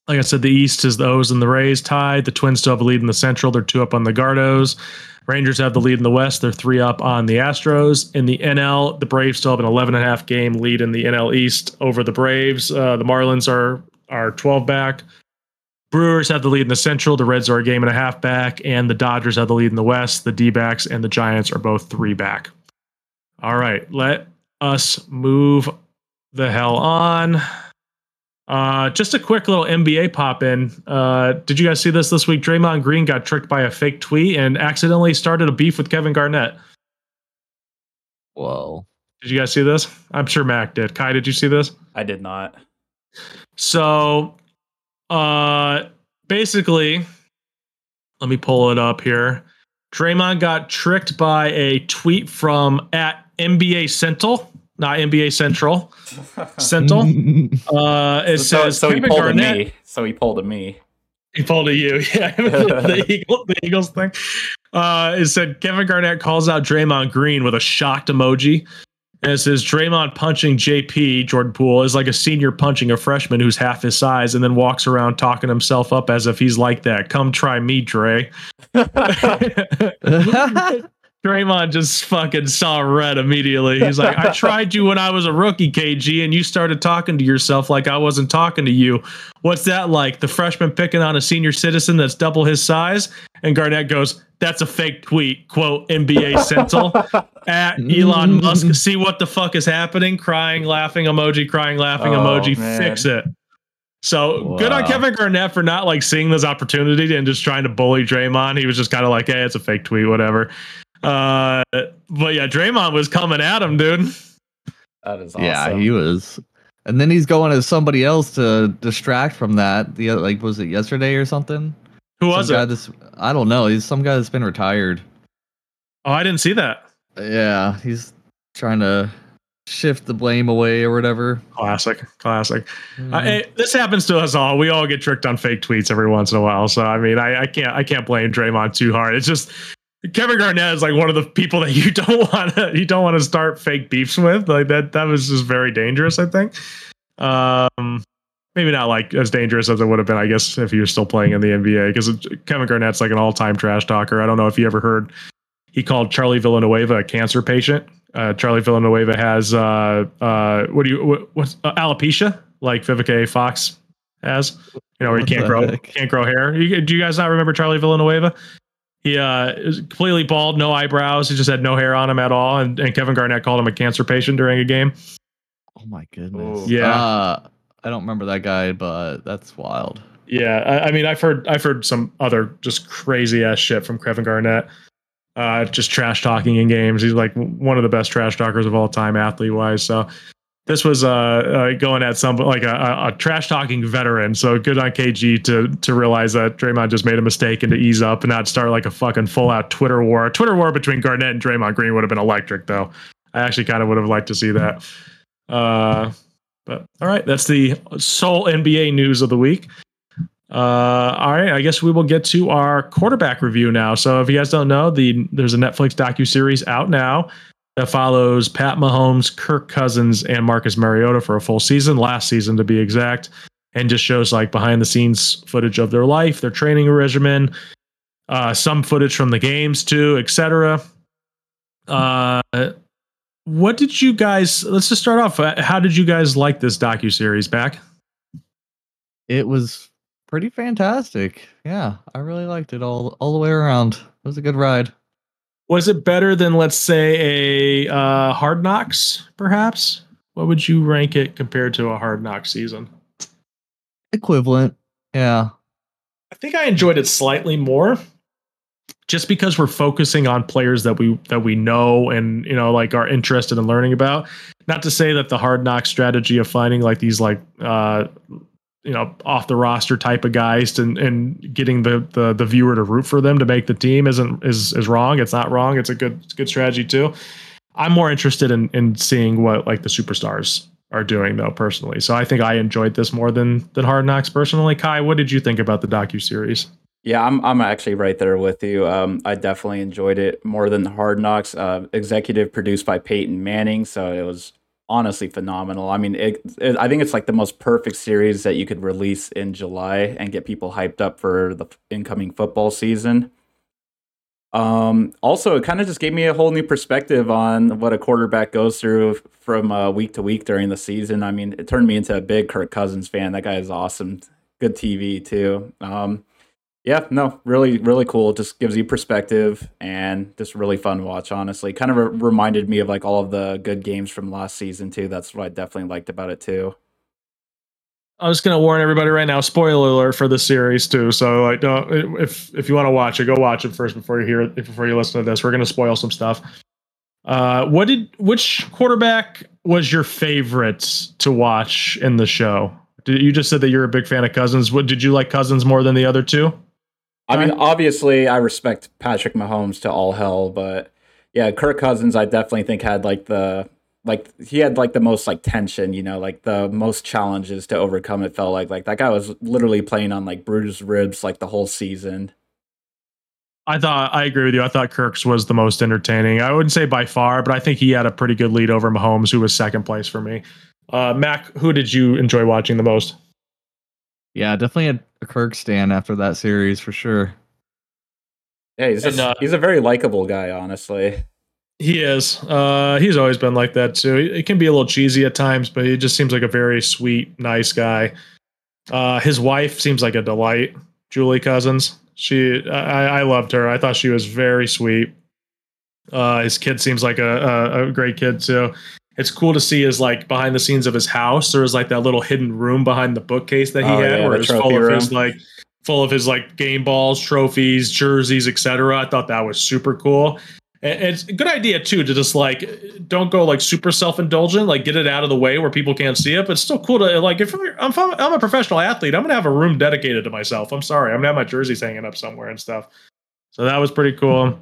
Like I said, the East is the O's and the Rays tied. The Twins still have a lead in the Central. They're two up on the Gardos. Rangers have the lead in the West. They're three up on the Astros. In the NL, the Braves still have an 11 and a half game lead in the NL East over the Braves. Uh, the Marlins are are 12 back. Brewers have the lead in the Central. The Reds are a game and a half back, and the Dodgers have the lead in the West. The D backs and the Giants are both three back. All right, let us move the hell on. Uh, just a quick little NBA pop in. Uh, did you guys see this this week? Draymond Green got tricked by a fake tweet and accidentally started a beef with Kevin Garnett. Whoa. Did you guys see this? I'm sure Mac did. Kai, did you see this? I did not. So, uh, basically, let me pull it up here. Draymond got tricked by a tweet from at NBA Centel not NBA Central. Central. Uh, it so, says so, so he pulled Garnett, me. So he pulled a me. He pulled a you. Yeah, the, Eagle, the Eagles thing. Uh, it said Kevin Garnett calls out Draymond Green with a shocked emoji. And it says Draymond punching JP, Jordan Poole, is like a senior punching a freshman who's half his size and then walks around talking himself up as if he's like that. Come try me, Dre. Draymond just fucking saw red immediately. He's like, I tried you when I was a rookie, KG, and you started talking to yourself like I wasn't talking to you. What's that like? The freshman picking on a senior citizen that's double his size? And Garnett goes, That's a fake tweet. Quote NBA Centel at Elon Musk. Mm. See what the fuck is happening? Crying, laughing emoji, crying, laughing oh, emoji. Man. Fix it. So wow. good on Kevin Garnett for not like seeing this opportunity and just trying to bully Draymond. He was just kind of like, hey, it's a fake tweet, whatever. Uh, but yeah, Draymond was coming at him, dude. That is awesome. Yeah, he was. And then he's going to somebody else to distract from that. The like was it yesterday or something? Who was some it? This, I don't know. He's some guy that's been retired. Oh, I didn't see that. Yeah, he's trying to shift the blame away or whatever. Classic, classic. Uh, this happens to us all. We all get tricked on fake tweets every once in a while. So I mean, I, I can't I can't blame Draymond too hard. It's just Kevin Garnett is like one of the people that you don't want to you don't want to start fake beefs with. Like that that was just very dangerous. I think. Um, maybe not like as dangerous as it would have been, I guess, if he was still playing in the NBA. Because Kevin Garnett's like an all-time trash talker. I don't know if you ever heard. He called Charlie Villanueva a cancer patient. Uh, Charlie Villanueva has uh, uh, what do you what, what's uh, alopecia like Vivica Fox has? You know, where he can't grow heck? can't grow hair. You, do you guys not remember Charlie Villanueva? He uh, is completely bald, no eyebrows. He just had no hair on him at all. And, and Kevin Garnett called him a cancer patient during a game. Oh my goodness! Yeah, uh, I don't remember that guy, but that's wild. Yeah, I, I, mean, I've heard I've heard some other just crazy ass shit from Kevin Garnett. Uh, just trash talking in games. He's like one of the best trash talkers of all time, athlete wise. So this was uh, uh, going at some like a, a, trash talking veteran. So good on KG to to realize that Draymond just made a mistake and to ease up and not start like a fucking full out Twitter war. Twitter war between Garnett and Draymond Green would have been electric, though. I actually kind of would have liked to see that. Uh, but all right, that's the sole NBA news of the week. Uh, all right, I guess we will get to our quarterback review now. So if you guys don't know, the there's a Netflix docu series out now that follows Pat Mahomes, Kirk Cousins, and Marcus Mariota for a full season, last season to be exact, and just shows like behind the scenes footage of their life, their training regimen, uh, some footage from the games too, etc. Uh, what did you guys? Let's just start off. Uh, how did you guys like this docu series? Back. It was pretty fantastic. Yeah, I really liked it all all the way around. It was a good ride. Was it better than, let's say, a uh, Hard Knocks? Perhaps. What would you rank it compared to a Hard Knock season? Equivalent. Yeah. I think I enjoyed it slightly more just because we're focusing on players that we that we know and you know like are interested in learning about not to say that the hard knock strategy of finding like these like uh you know off the roster type of guys and and getting the, the the viewer to root for them to make the team isn't is is wrong. It's not wrong. It's a good it's a good strategy too. I'm more interested in in seeing what like the superstars are doing though personally. So i think i enjoyed this more than than hard knocks personally. Kai what did you think about the docu series yeah, I'm I'm actually right there with you. Um, I definitely enjoyed it more than Hard Knocks. Uh, executive produced by Peyton Manning, so it was honestly phenomenal. I mean, it, it, I think it's like the most perfect series that you could release in July and get people hyped up for the incoming football season. Um, also, it kind of just gave me a whole new perspective on what a quarterback goes through from uh, week to week during the season. I mean, it turned me into a big Kirk Cousins fan. That guy is awesome. Good TV too. Um, yeah, no, really, really cool. Just gives you perspective and just really fun watch. Honestly, kind of re- reminded me of like all of the good games from last season too. That's what I definitely liked about it too. I'm just gonna warn everybody right now. Spoiler alert for the series too. So like, don't if if you want to watch it, go watch it first before you hear it. Before you listen to this, we're gonna spoil some stuff. Uh, what did which quarterback was your favorite to watch in the show? Did, you just said that you're a big fan of Cousins. What did you like Cousins more than the other two? I mean, obviously, I respect Patrick Mahomes to all hell, but yeah, Kirk Cousins, I definitely think had like the like he had like the most like tension, you know, like the most challenges to overcome. It felt like like that guy was literally playing on like bruised ribs like the whole season. I thought I agree with you. I thought Kirk's was the most entertaining. I wouldn't say by far, but I think he had a pretty good lead over Mahomes, who was second place for me. Uh, Mac, who did you enjoy watching the most? Yeah, definitely a, a Kirk stand after that series for sure. Yeah, he's just, and, uh, he's a very likable guy, honestly. He is. Uh, he's always been like that too. It can be a little cheesy at times, but he just seems like a very sweet, nice guy. Uh, his wife seems like a delight, Julie Cousins. She, I, I loved her. I thought she was very sweet. Uh, his kid seems like a, a, a great kid too it's cool to see his like behind the scenes of his house. There was like that little hidden room behind the bookcase that he oh, had, yeah, where it's full room. of his like full of his like game balls, trophies, jerseys, etc. I thought that was super cool. And it's a good idea too to just like don't go like super self indulgent, like get it out of the way where people can't see it. But it's still cool to like if I'm I'm a professional athlete, I'm gonna have a room dedicated to myself. I'm sorry, I'm gonna have my jerseys hanging up somewhere and stuff. So that was pretty cool.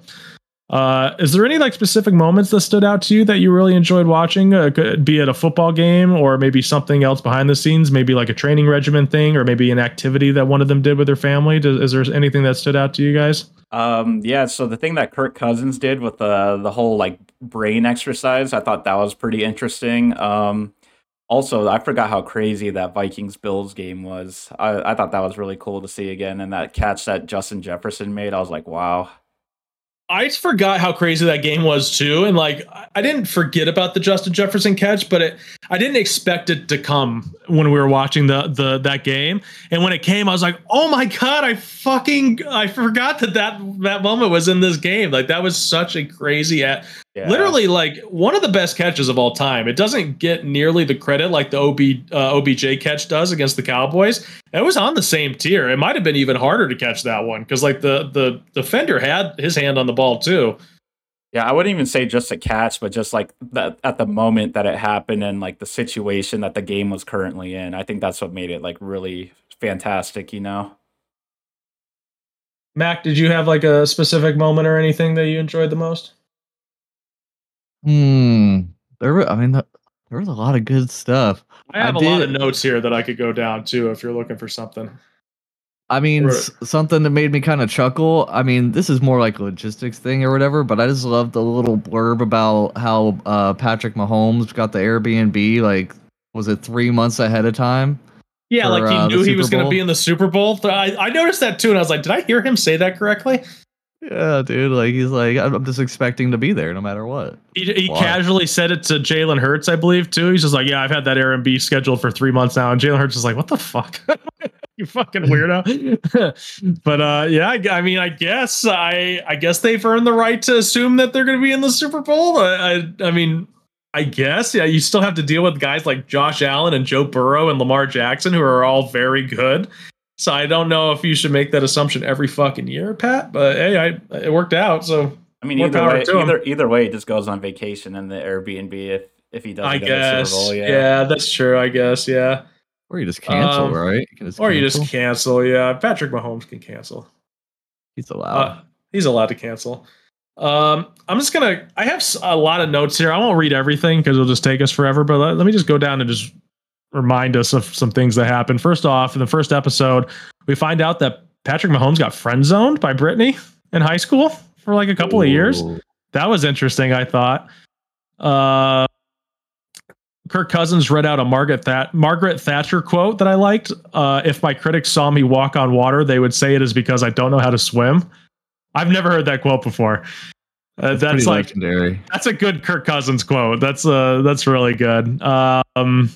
Uh, is there any like specific moments that stood out to you that you really enjoyed watching? Uh, be it a football game or maybe something else behind the scenes, maybe like a training regimen thing, or maybe an activity that one of them did with their family. Does, is there anything that stood out to you guys? Um, yeah. So the thing that Kirk Cousins did with the the whole like brain exercise, I thought that was pretty interesting. Um, also, I forgot how crazy that Vikings Bills game was. I, I thought that was really cool to see again, and that catch that Justin Jefferson made, I was like, wow. I forgot how crazy that game was too, and like I didn't forget about the Justin Jefferson catch, but it, I didn't expect it to come when we were watching the the that game. And when it came, I was like, "Oh my god! I fucking I forgot that that that moment was in this game. Like that was such a crazy at yeah. literally like one of the best catches of all time. It doesn't get nearly the credit like the OB uh, OBJ catch does against the Cowboys. It was on the same tier. It might have been even harder to catch that one because like the the defender had his hand on the ball too. Yeah, I wouldn't even say just a catch, but just like that at the moment that it happened and like the situation that the game was currently in. I think that's what made it like really fantastic, you know. Mac, did you have like a specific moment or anything that you enjoyed the most? Hmm. There were, I mean, there was a lot of good stuff. I have I a did, lot of notes here that I could go down to if you're looking for something. I mean, s- something that made me kind of chuckle. I mean, this is more like logistics thing or whatever, but I just loved the little blurb about how uh, Patrick Mahomes got the Airbnb. Like, was it three months ahead of time? Yeah, for, like he uh, knew he was going to be in the Super Bowl. I, I noticed that too, and I was like, did I hear him say that correctly? Yeah, dude. Like he's like, I'm just expecting to be there no matter what. He, he casually said it to Jalen Hurts, I believe, too. He's just like, yeah, I've had that Airbnb scheduled for three months now, and Jalen Hurts is like, what the fuck, you fucking weirdo. but uh, yeah, I, I, mean, I guess I I guess they've earned the right to assume that they're going to be in the Super Bowl. I, I I mean, I guess yeah, you still have to deal with guys like Josh Allen and Joe Burrow and Lamar Jackson, who are all very good. So I don't know if you should make that assumption every fucking year, Pat. But hey, I it worked out. So I mean, either way, either either way, it just goes on vacation in the Airbnb if if he doesn't. I guess. Bowl, yeah. yeah, that's true. I guess. Yeah. Or you just cancel, um, right? You just or cancel. you just cancel. Yeah, Patrick Mahomes can cancel. He's allowed. Uh, he's allowed to cancel. Um, I'm just gonna. I have a lot of notes here. I won't read everything because it'll just take us forever. But let, let me just go down and just remind us of some things that happened. First off, in the first episode, we find out that Patrick Mahomes got friend zoned by Brittany in high school for like a couple Ooh. of years. That was interesting, I thought. Uh, Kirk Cousins read out a Margaret, That- Margaret Thatcher quote that I liked. Uh, if my critics saw me walk on water, they would say it is because I don't know how to swim. I've never heard that quote before. Uh, that's, that's like legendary. That's a good Kirk Cousins quote. That's uh that's really good. Um,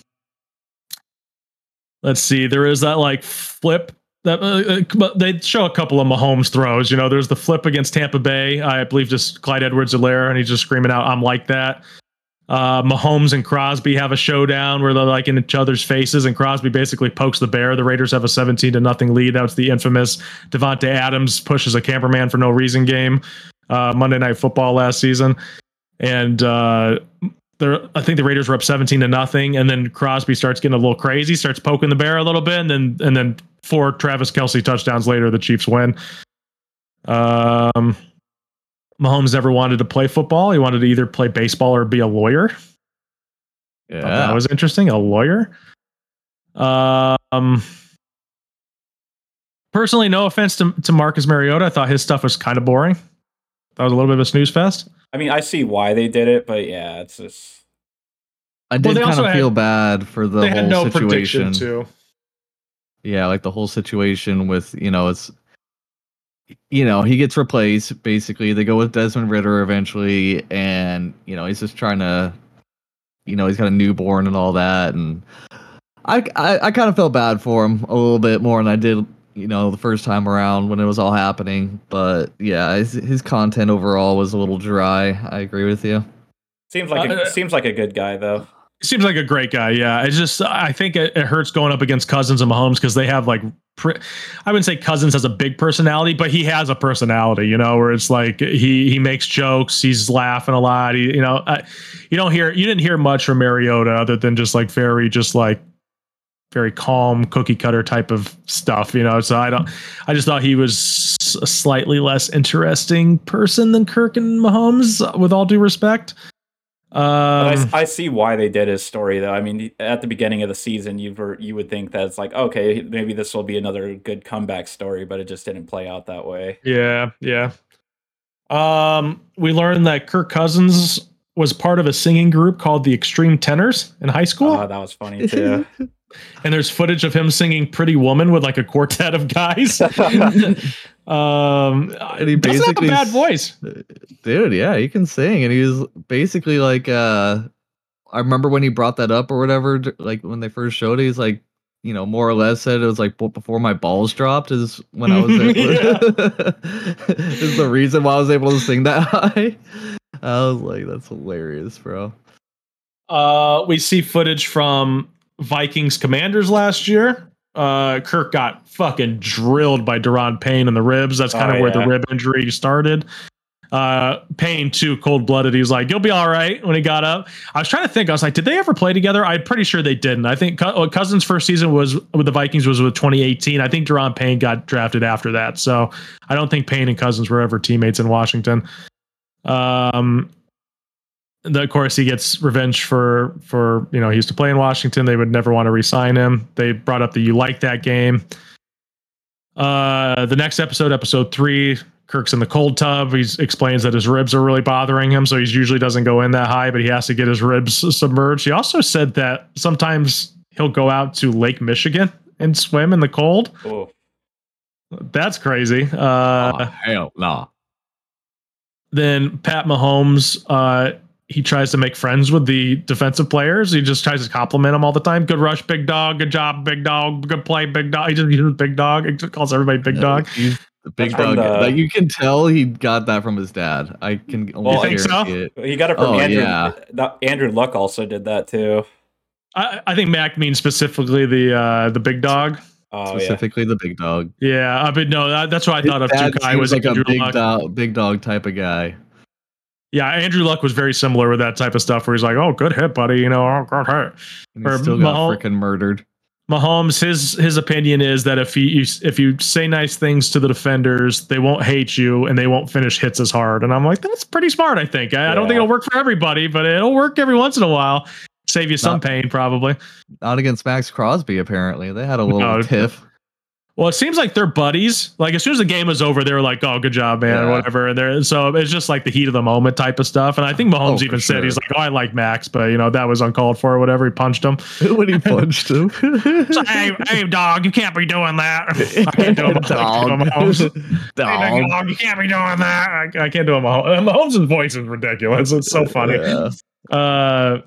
let's see. There is that like flip that uh, uh they show a couple of Mahomes throws. You know, there's the flip against Tampa Bay. I believe just Clyde Edwards-Helaire, and he's just screaming out, "I'm like that." Uh, Mahomes and Crosby have a showdown where they're like in each other's faces, and Crosby basically pokes the bear. The Raiders have a 17 to nothing lead. That's the infamous Davante Adams pushes a cameraman for no reason game, uh, Monday Night Football last season, and uh, I think the Raiders were up 17 to nothing, and then Crosby starts getting a little crazy, starts poking the bear a little bit, and then and then four Travis Kelce touchdowns later, the Chiefs win. Um, Mahomes never wanted to play football. He wanted to either play baseball or be a lawyer. Yeah, that was interesting. A lawyer. Um, personally, no offense to to Marcus Mariota, I thought his stuff was kind of boring. That was a little bit of a snooze fest. I mean, I see why they did it, but yeah, it's just. I did well, kind of feel bad for the whole no situation too. Yeah, like the whole situation with you know it's you know he gets replaced basically. They go with Desmond Ridder eventually, and you know he's just trying to, you know, he's got a newborn and all that, and I I, I kind of felt bad for him a little bit more than I did you know, the first time around when it was all happening. But yeah, his, his content overall was a little dry. I agree with you. Seems like a, uh, seems like a good guy though. Seems like a great guy. Yeah, it's just I think it, it hurts going up against Cousins and Mahomes because they have like I wouldn't say Cousins has a big personality, but he has a personality. You know, where it's like he he makes jokes, he's laughing a lot. He, you know, you don't hear you didn't hear much from Mariota other than just like very just like very calm cookie cutter type of stuff, you know. So I don't. I just thought he was a slightly less interesting person than Kirk and Mahomes, with all due respect. Um, I, I, see why they did his story though. I mean, at the beginning of the season, you were you would think that it's like okay, maybe this will be another good comeback story, but it just didn't play out that way. Yeah, yeah. Um, we learned that Kirk Cousins was part of a singing group called the Extreme Tenors in high school. Oh, that was funny too. and there's footage of him singing "Pretty Woman" with like a quartet of guys. um, and he basically have a bad voice, dude. Yeah, he can sing, and he was basically like, uh, I remember when he brought that up or whatever, like when they first showed it, he's like, you know, more or less said it was like before my balls dropped is when I was able is the reason why I was able to sing that high. I was like, that's hilarious, bro. Uh, we see footage from Vikings Commanders last year. Uh, Kirk got fucking drilled by Daron Payne in the ribs. That's kind of oh, where the rib injury started. Uh, Payne too cold blooded. He was like, "You'll be all right." When he got up, I was trying to think. I was like, "Did they ever play together?" I'm pretty sure they didn't. I think Cousins' first season was with the Vikings was with 2018. I think Daron Payne got drafted after that, so I don't think Payne and Cousins were ever teammates in Washington. Um, the, of course he gets revenge for for you know he used to play in Washington. They would never want to resign him. They brought up that you like that game. Uh, the next episode, episode three, Kirk's in the cold tub. He explains that his ribs are really bothering him, so he usually doesn't go in that high, but he has to get his ribs submerged. He also said that sometimes he'll go out to Lake Michigan and swim in the cold. Oh. That's crazy. Uh, oh, hell no. Nah. Then Pat Mahomes, uh, he tries to make friends with the defensive players. He just tries to compliment them all the time. Good rush, big dog. Good job, big dog. Good play, big dog. He just uses big dog. He calls everybody big dog. The big That's dog. The, like you can tell he got that from his dad. I can. Well, think so? It. He got it from oh, Andrew. Yeah. Andrew Luck also did that too. I, I think Mac means specifically the uh, the big dog. Oh, specifically yeah. the big dog. Yeah, I mean, no, that, that's what I his thought of. Two guy was like a big dog, big dog type of guy. Yeah, Andrew Luck was very similar with that type of stuff where he's like, "Oh, good hit, buddy," you know, "Oh, good hit." And he still got freaking murdered. Mahomes, his his opinion is that if you if you say nice things to the defenders, they won't hate you and they won't finish hits as hard. And I'm like, that's pretty smart. I think. I, yeah. I don't think it'll work for everybody, but it'll work every once in a while. Save you some not, pain, probably. Not against Maxx Crosby. Apparently, they had a little no, tiff. Well, it seems like they're buddies. Like as soon as the game is over, they were like, "Oh, good job, man," yeah. or whatever. And they're so it's just like the heat of the moment type of stuff. And I think Mahomes oh, even sure. said he's like, "Oh, I like Max, but you know that was uncalled for or whatever." He punched him. when he punched him, so, hey, hey, dog, you can't be doing that. I can't do it, dog. Mahomes. dog. Hey, dog, you can't be doing that. I, I can't do it. Mahomes. Mahomes' voice is ridiculous. It's so funny. Yeah. Uh,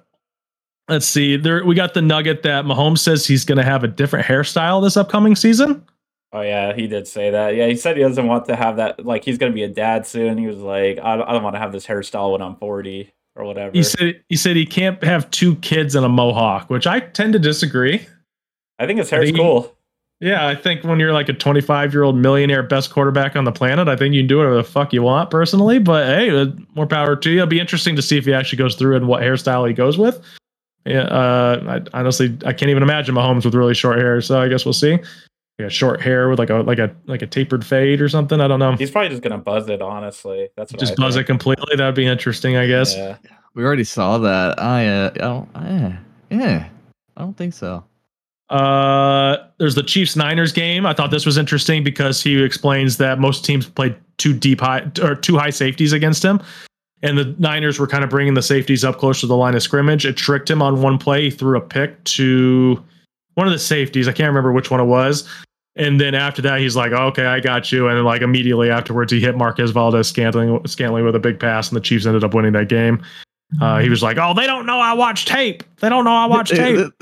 let's see. There, we got the nugget that Mahomes says he's going to have a different hairstyle this upcoming season. Oh yeah, he did say that. Yeah, he said he doesn't want to have that. Like he's gonna be a dad soon. He was like, I don't, I don't want to have this hairstyle when I'm 40 or whatever. He said he said he can't have two kids and a mohawk, which I tend to disagree. I think his hair is cool. Yeah, I think when you're like a 25 year old millionaire, best quarterback on the planet, I think you can do whatever the fuck you want personally. But hey, uh, more power to you. It'll be interesting to see if he actually goes through and what hairstyle he goes with. Yeah, uh, I, honestly, I can't even imagine Mahomes with really short hair. So I guess we'll see like a short hair with like a like a like a tapered fade or something. I don't know. He's probably just gonna buzz it. Honestly, that's just buzz think. it completely. That'd be interesting, I guess. Yeah. We already saw that. I uh, I don't. Uh, yeah, I don't think so. Uh, there's the Chiefs Niners game. I thought this was interesting because he explains that most teams played two deep high or two high safeties against him. And the Niners were kind of bringing the safeties up close to the line of scrimmage. It tricked him on one play. He threw a pick to one of the safeties. I can't remember which one it was. And then after that, he's like, okay, I got you. And then like immediately afterwards, he hit Marquez Valdes Scantling, Scantling with a big pass, and the Chiefs ended up winning that game. Uh, he was like, "Oh, they don't know I watch tape. They don't know I watch tape."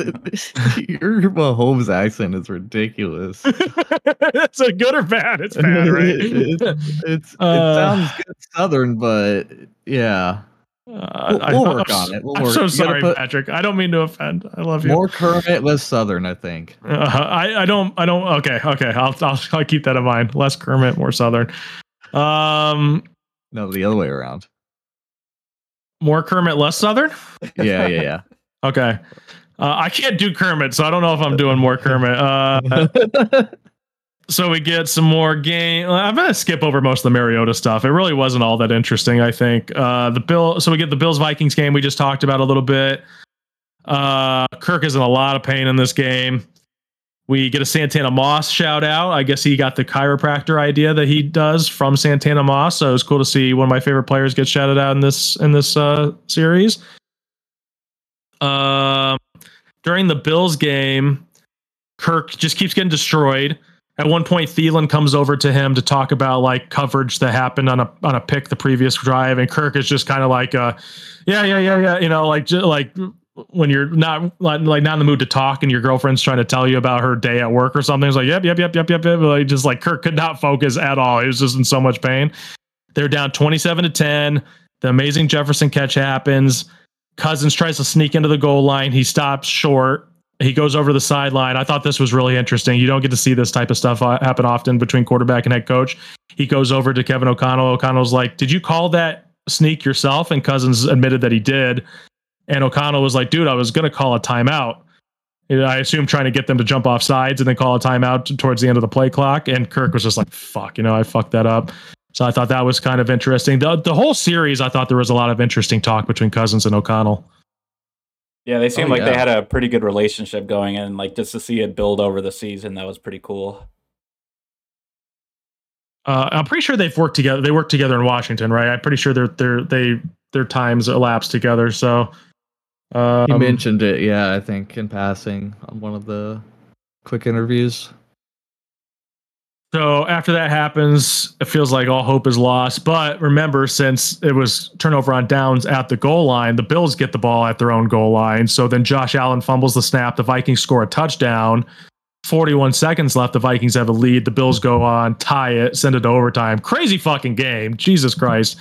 Your Mahomes accent is ridiculous. it's a good or bad. It's bad, right? it, it's, it uh, sounds good Southern, but yeah. Uh, we'll, we'll work I'm, on it. We'll I'm so sorry, Patrick. I don't mean to offend. I love you. More Kermit, less Southern. I think. Uh, I I don't I don't. Okay okay. I'll, I'll I'll keep that in mind. Less Kermit, more Southern. Um. No, the other way around. More Kermit, less Southern. yeah yeah yeah. okay. Uh, I can't do Kermit, so I don't know if I'm doing more Kermit. Uh, so we get some more game. I'm gonna skip over most of the Mariota stuff. It really wasn't all that interesting. I think uh, the Bill. So we get the Bills Vikings game we just talked about a little bit. Uh, Kirk is in a lot of pain in this game. We get a Santana Moss shout out. I guess he got the chiropractor idea that he does from Santana Moss. So it was cool to see one of my favorite players get shouted out in this in this uh, series. Um, during the Bills game, Kirk just keeps getting destroyed. At one point, Thielen comes over to him to talk about like coverage that happened on a on a pick the previous drive, and Kirk is just kind of like, uh, yeah, yeah, yeah, yeah, you know, like like when you're not like, not in the mood to talk and your girlfriend's trying to tell you about her day at work or something. It's like, yep, yep, yep, yep, yep, yep. Like just like Kirk could not focus at all. He was just in so much pain. They're down 27 to 10. The amazing Jefferson catch happens. Cousins tries to sneak into the goal line. He stops short. He goes over the sideline. I thought this was really interesting. You don't get to see this type of stuff uh, happen often between quarterback and head coach. He goes over to Kevin O'Connell. O'Connell's like, Did you call that sneak yourself? And Cousins admitted that he did. And O'Connell was like, dude, I was going to call a timeout. I assume trying to get them to jump off sides and then call a timeout towards the end of the play clock. And Kirk was just like, fuck, you know, I fucked that up. So I thought that was kind of interesting. The, the whole series, I thought there was a lot of interesting talk between Cousins and O'Connell. Yeah, they seemed oh, like yeah. they had a pretty good relationship going, and like just to see it build over the season, that was pretty cool. Uh, I'm pretty sure they've worked together. They worked together in Washington, right? I'm pretty sure they're they're they their times elapsed together. So um, he mentioned it, yeah, I think in passing on one of the quick interviews. So after that happens, it feels like all hope is lost. But remember, since it was turnover on downs at the goal line, the Bills get the ball at their own goal line. So then Josh Allen fumbles the snap. The Vikings score a touchdown. 41 seconds left. The Vikings have a lead. The Bills go on, tie it, send it to overtime. Crazy fucking game. Jesus Christ.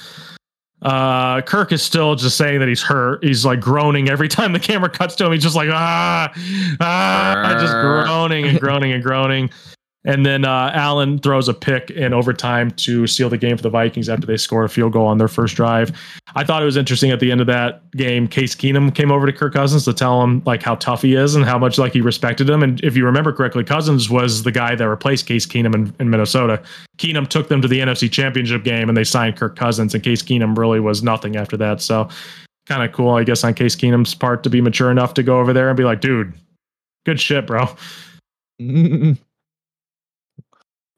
Uh, Kirk is still just saying that he's hurt. He's like groaning every time the camera cuts to him. He's just like ah, ah, just groaning and groaning and groaning. And then uh, Allen throws a pick in overtime to seal the game for the Vikings after they score a field goal on their first drive. I thought it was interesting at the end of that game. Case Keenum came over to Kirk Cousins to tell him like how tough he is and how much like he respected him. And if you remember correctly, Cousins was the guy that replaced Case Keenum in, in Minnesota. Keenum took them to the NFC Championship game and they signed Kirk Cousins. And Case Keenum really was nothing after that. So kind of cool, I guess, on Case Keenum's part to be mature enough to go over there and be like, dude, good shit, bro.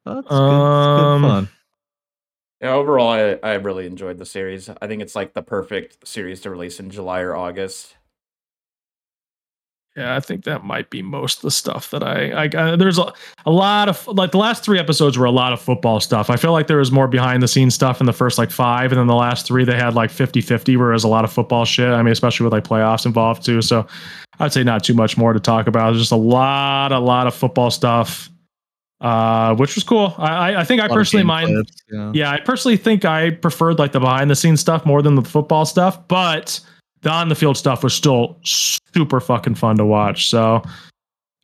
That's good. Um, good fun. Yeah, overall, I, I really enjoyed the series. I think it's like the perfect series to release in July or August. Yeah, I think that might be most of the stuff that I, I got. There's a, a lot of like the last three episodes were a lot of football stuff. I feel like there was more behind the scenes stuff in the first like five, and then the last three they had like 50 50, whereas a lot of football shit. I mean, especially with like playoffs involved too. So I'd say not too much more to talk about. There's just a lot, a lot of football stuff uh, which was cool. I I think I personally mind. Clips, yeah. yeah, I personally think I preferred like the behind the scenes stuff more than the football stuff, but the on the field stuff was still super fucking fun to watch. So,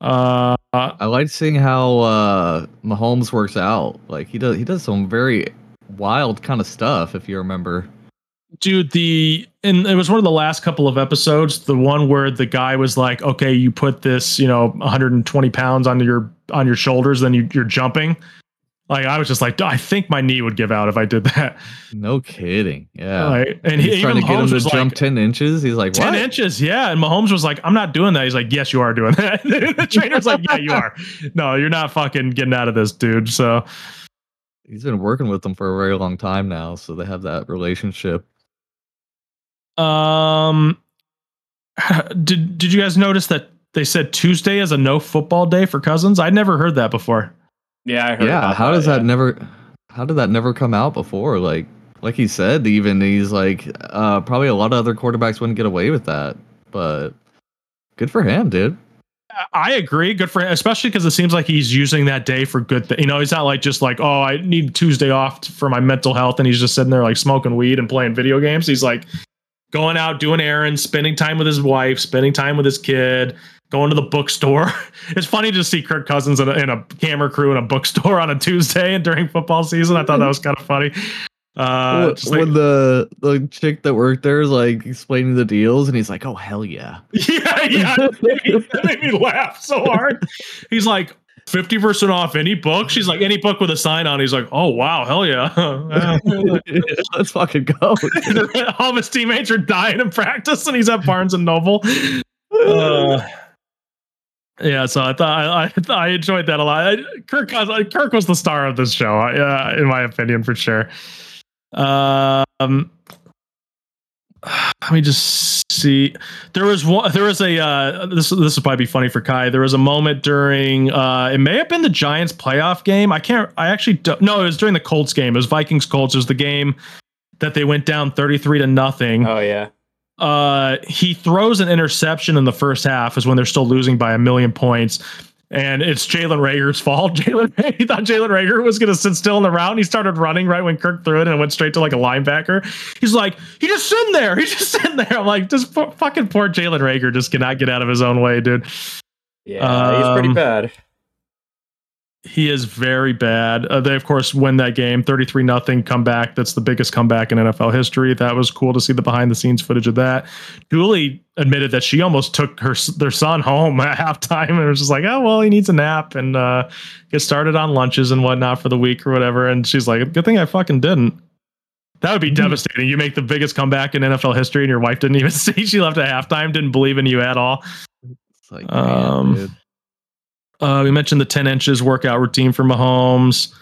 uh, I like seeing how uh Mahomes works out. Like he does, he does some very wild kind of stuff. If you remember, dude the and it was one of the last couple of episodes the one where the guy was like okay you put this you know 120 pounds on your on your shoulders then you, you're jumping. Like i was just like i think my knee would give out if i did that. No kidding. Yeah. Like, and he's he, trying to get him to jump like, 10 inches? He's like 10 what? inches yeah. And mahomes was like i'm not doing that. He's like yes you are doing that. The trainer's like yeah you are. No you're not fucking getting out of this dude so. He's been working with them for a very long time now so they have that relationship um, did did you guys notice that they said Tuesday is a no football day for Cousins? I'd never heard that before. Yeah, I heard. Yeah, how that, does yeah. that never? How did that never come out before? Like, like he said, even he's like, uh, probably a lot of other quarterbacks wouldn't get away with that, but good for him, dude. I agree. Good for him, especially because it seems like he's using that day for good. Th- you know, he's not like just like, oh, I need Tuesday off for my mental health, and he's just sitting there like smoking weed and playing video games. He's like, going out doing errands, spending time with his wife, spending time with his kid, going to the bookstore. it's funny to see Kirk Cousins in a, in a camera crew in a bookstore on a Tuesday and during football season. I thought that was kind of funny. Uh, when, like, the the chick that worked there is like explaining the deals, and he's like, "Oh hell yeah, yeah, yeah!" that made me laugh so hard. He's like, 50% off any book. She's like, any book with a sign on. He's like, oh, wow, hell yeah. Let's fucking go. All of his teammates are dying in practice, and he's at Barnes and Noble. Uh, yeah, so I thought I, I, I enjoyed that a lot. Kirk, Kirk was the star of this show, uh, in my opinion, for sure. Um, let me just see. There was one. There was a. Uh, this this will probably be funny for Kai. There was a moment during. Uh, it may have been the Giants playoff game. I can't. I actually don't. No, it was during the Colts game. It was Vikings Colts. It was the game that they went down thirty three to nothing. Oh yeah. Uh, he throws an interception in the first half, is when they're still losing by a million points and it's Jalen Reagor's fault. Jalen, he thought Jalen Reagor was going to sit still in the route. He started running right when Kirk threw it and went straight to like a linebacker. He's like, he just sitting there. He's just sitting there. I'm like, just fucking poor Jalen Reagor just cannot get out of his own way, dude. Yeah, um, he's pretty um, bad. He is very bad. Uh, they of course win that game, thirty-three nothing comeback. That's the biggest comeback in NFL history. That was cool to see the behind-the-scenes footage of that. Julie admitted that she almost took her their son home at halftime and was just like, "Oh well, he needs a nap and uh, get started on lunches and whatnot for the week or whatever." And she's like, "Good thing I fucking didn't." That would be mm-hmm. devastating. You make the biggest comeback in NFL history, and your wife didn't even see. She left at halftime, didn't believe in you at all. It's like, um, man, uh, we mentioned the 10 inches workout routine for Mahomes.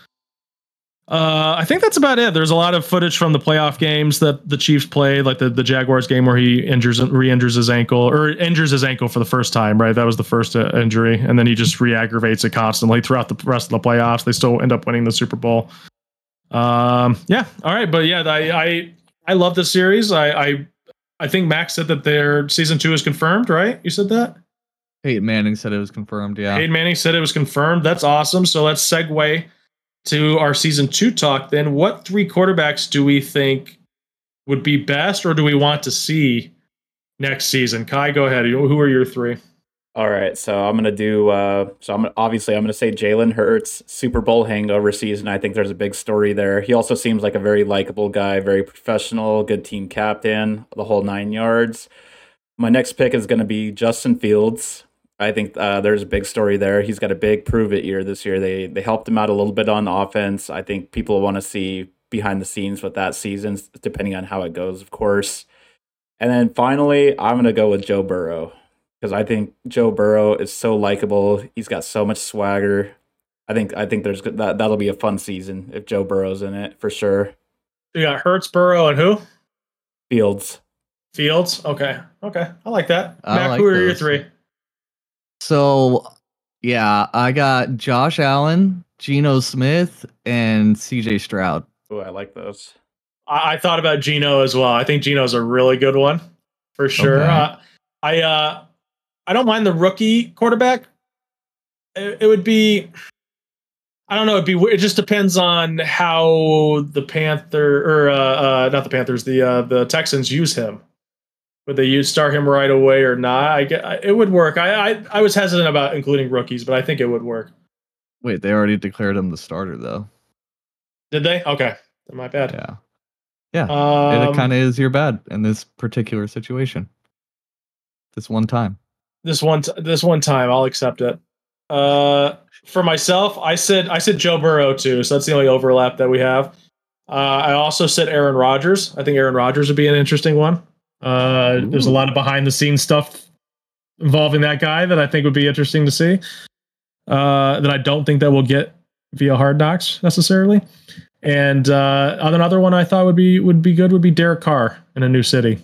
Uh, I think that's about it. There's a lot of footage from the playoff games that the Chiefs played, like the, the Jaguars game where he injures re-injures his ankle or injures his ankle for the first time, right? That was the first uh, injury, and then he just re-aggravates it constantly throughout the rest of the playoffs. They still end up winning the Super Bowl. Um, yeah, all right, but yeah, I I, I love this series. I, I I think Max said that their season two is confirmed, right? You said that. Peyton Manning said it was confirmed. Yeah. Peyton Manning said it was confirmed. That's awesome. So let's segue to our season two talk then. What three quarterbacks do we think would be best or do we want to see next season? Kai, go ahead. Who are your three? All right, so I'm gonna do. Uh, so I'm obviously I'm gonna say Jalen Hurts Super Bowl hangover season. I think there's a big story there. He also seems like a very likable guy, very professional, good team captain, the whole nine yards. My next pick is gonna be Justin Fields. I think uh, there's a big story there. He's got a big prove it year this year. They they helped him out a little bit on the offense. I think people want to see behind the scenes with that season, depending on how it goes, of course. And then finally, I'm gonna go with Joe Burrow because I think Joe Burrow is so likable. He's got so much swagger. I think I think there's that that'll be a fun season if Joe Burrow's in it for sure. You got Hurts, Burrow, and who? Fields. Fields. Okay. Okay. I like that. I Mac, like who are those. your three? So, yeah, I got Josh Allen, Geno Smith, and CJ Stroud. Oh, I like those. I, I, thought about Geno as well. I think Geno's a really good one for sure. Okay. Uh, I uh, I don't mind the rookie quarterback. It, it would be. I don't know. It'd be. It just depends on how the Panther or uh, uh, not the Panthers, the uh, the Texans use him would they use start him right away or not? I get it would work. I, I I was hesitant about including rookies, but I think it would work. Wait, they already declared him the starter though. Did they? Okay, my bad. Yeah, yeah. Um, it kind of is your bad in this particular situation. This one time. This one. T- this one time, I'll accept it. Uh, for myself, I said I said Joe Burrow too, so that's the only overlap that we have. Uh, I also said Aaron Rodgers. I think Aaron Rodgers would be an interesting one. Uh, there's a lot of behind the scenes stuff involving that guy that I think would be interesting to see. Uh, that I don't think that we'll get via Hard Knocks necessarily. And uh, another one I thought would be would be good would be Derek Carr in a new city.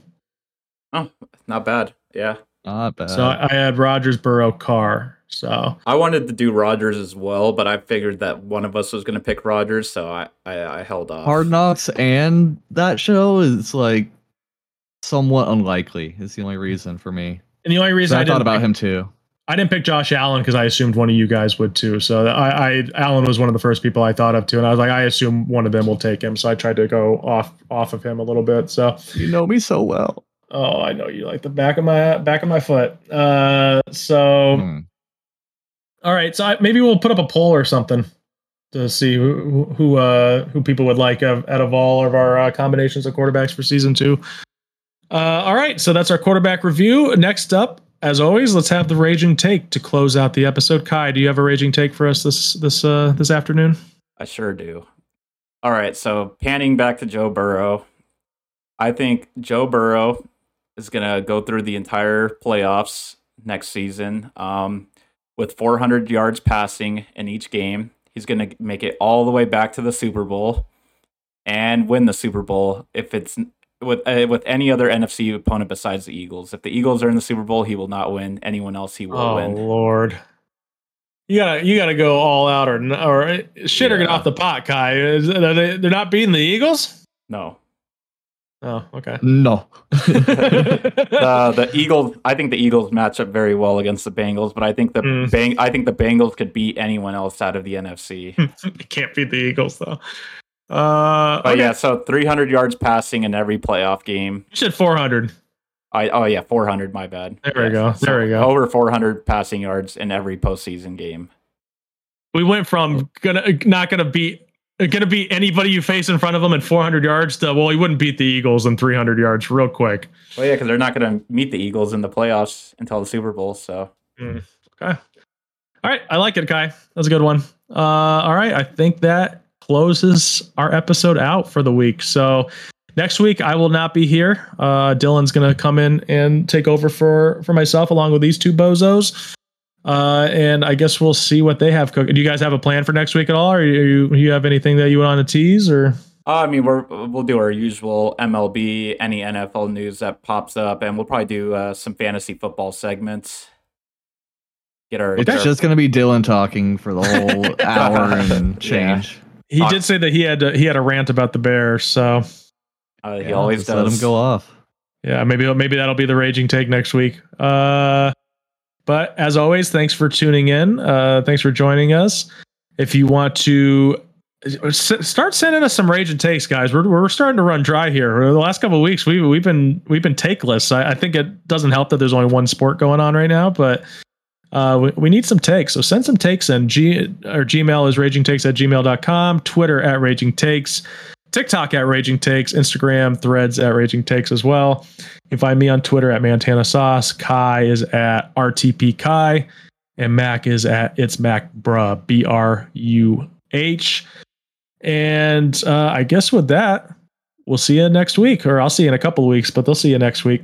Oh, not bad. Yeah, not bad. So I, I had Rodgers, Burrow, Carr. So I wanted to do Rodgers as well, but I figured that one of us was going to pick Rodgers, so I, I I held off. Hard Knocks and that show is like somewhat unlikely. Is the only reason for me. And the only reason I, I thought about pick, him too. I didn't pick Josh Allen because I assumed one of you guys would too. So I, I Allen was one of the first people I thought of too, and I was like, I assume one of them will take him. So I tried to go off off of him a little bit. So you know me so well. Oh, I know you like the back of my back of my foot. Uh, so. Hmm. All right, so I, maybe we'll put up a poll or something to see who who, uh, who people would like out of all of our uh, combinations of quarterbacks for season two. Uh, all right, so that's our quarterback review. Next up, as always, let's have the raging take to close out the episode. Kai, do you have a raging take for us this this uh, this afternoon? I sure do. All right, so panning back to Joe Burrow, I think Joe Burrow is gonna go through the entire playoffs next season um, with 400 yards passing in each game. He's gonna make it all the way back to the Super Bowl and win the Super Bowl if it's with uh, with any other NFC opponent besides the Eagles. If the Eagles are in the Super Bowl, he will not win. Anyone else, he will win. oh, win. Lord. You gotta, you gotta go all out or or shit yeah. or get off the pot, Kai. Is, are they, they're not beating the Eagles. No. Oh, okay. No. the the Eagles. I think the Eagles match up very well against the Bengals, but I think the mm. Bang. I think the Bengals could beat anyone else out of the NFC. can't beat the Eagles though. Uh, but okay. yeah, so 300 yards passing in every playoff game. You said 400. I oh yeah, 400. My bad. There we go. There we go. Over 400 passing yards in every postseason game. We went from gonna not gonna beat gonna beat anybody you face in front of them in 400 yards to well, he wouldn't beat the Eagles in 300 yards real quick. Well, yeah, because they're not gonna meet the Eagles in the playoffs until the Super Bowl. So mm, okay. All right, I like it, Kai. That's a good one. Uh, all right, I think that closes our episode out for the week. So next week I will not be here. Uh, Dylan's going to come in and take over for for myself along with these two bozos. Uh, and I guess we'll see what they have cooked. Do you guys have a plan for next week at all, or you you have anything that you want to tease, or? Uh, I mean, we're we'll do our usual MLB, any NFL news that pops up, and we'll probably do uh, some fantasy football segments. Get our. It's just going to be Dylan talking for the whole hour and change. Yeah. He did say that he had to, he had a rant about the bear, so uh, he yeah, always does. Let him go off. Yeah, maybe maybe that'll be the raging take next week. Uh, but as always, thanks for tuning in. Uh, thanks for joining us. If you want to start sending us some raging takes, guys, we're we're starting to run dry here. The last couple weeks, we've we've been we've been takeless. I, I think it doesn't help that there's only one sport going on right now, but uh, we, we, need some takes. So send some takes in. G, or Gmail is ragingtakes at gmail.com, Twitter at raging takes, TikTok at raging takes, Instagram threads at raging takes as well. You can find me on Twitter at Montana Sauce. Kai is at RTP Kai, and Mac is at It's Mac Bruh, B R U H. And uh, I guess with that, we'll see you next week, or I'll see you in a couple of weeks, but they'll see you next week.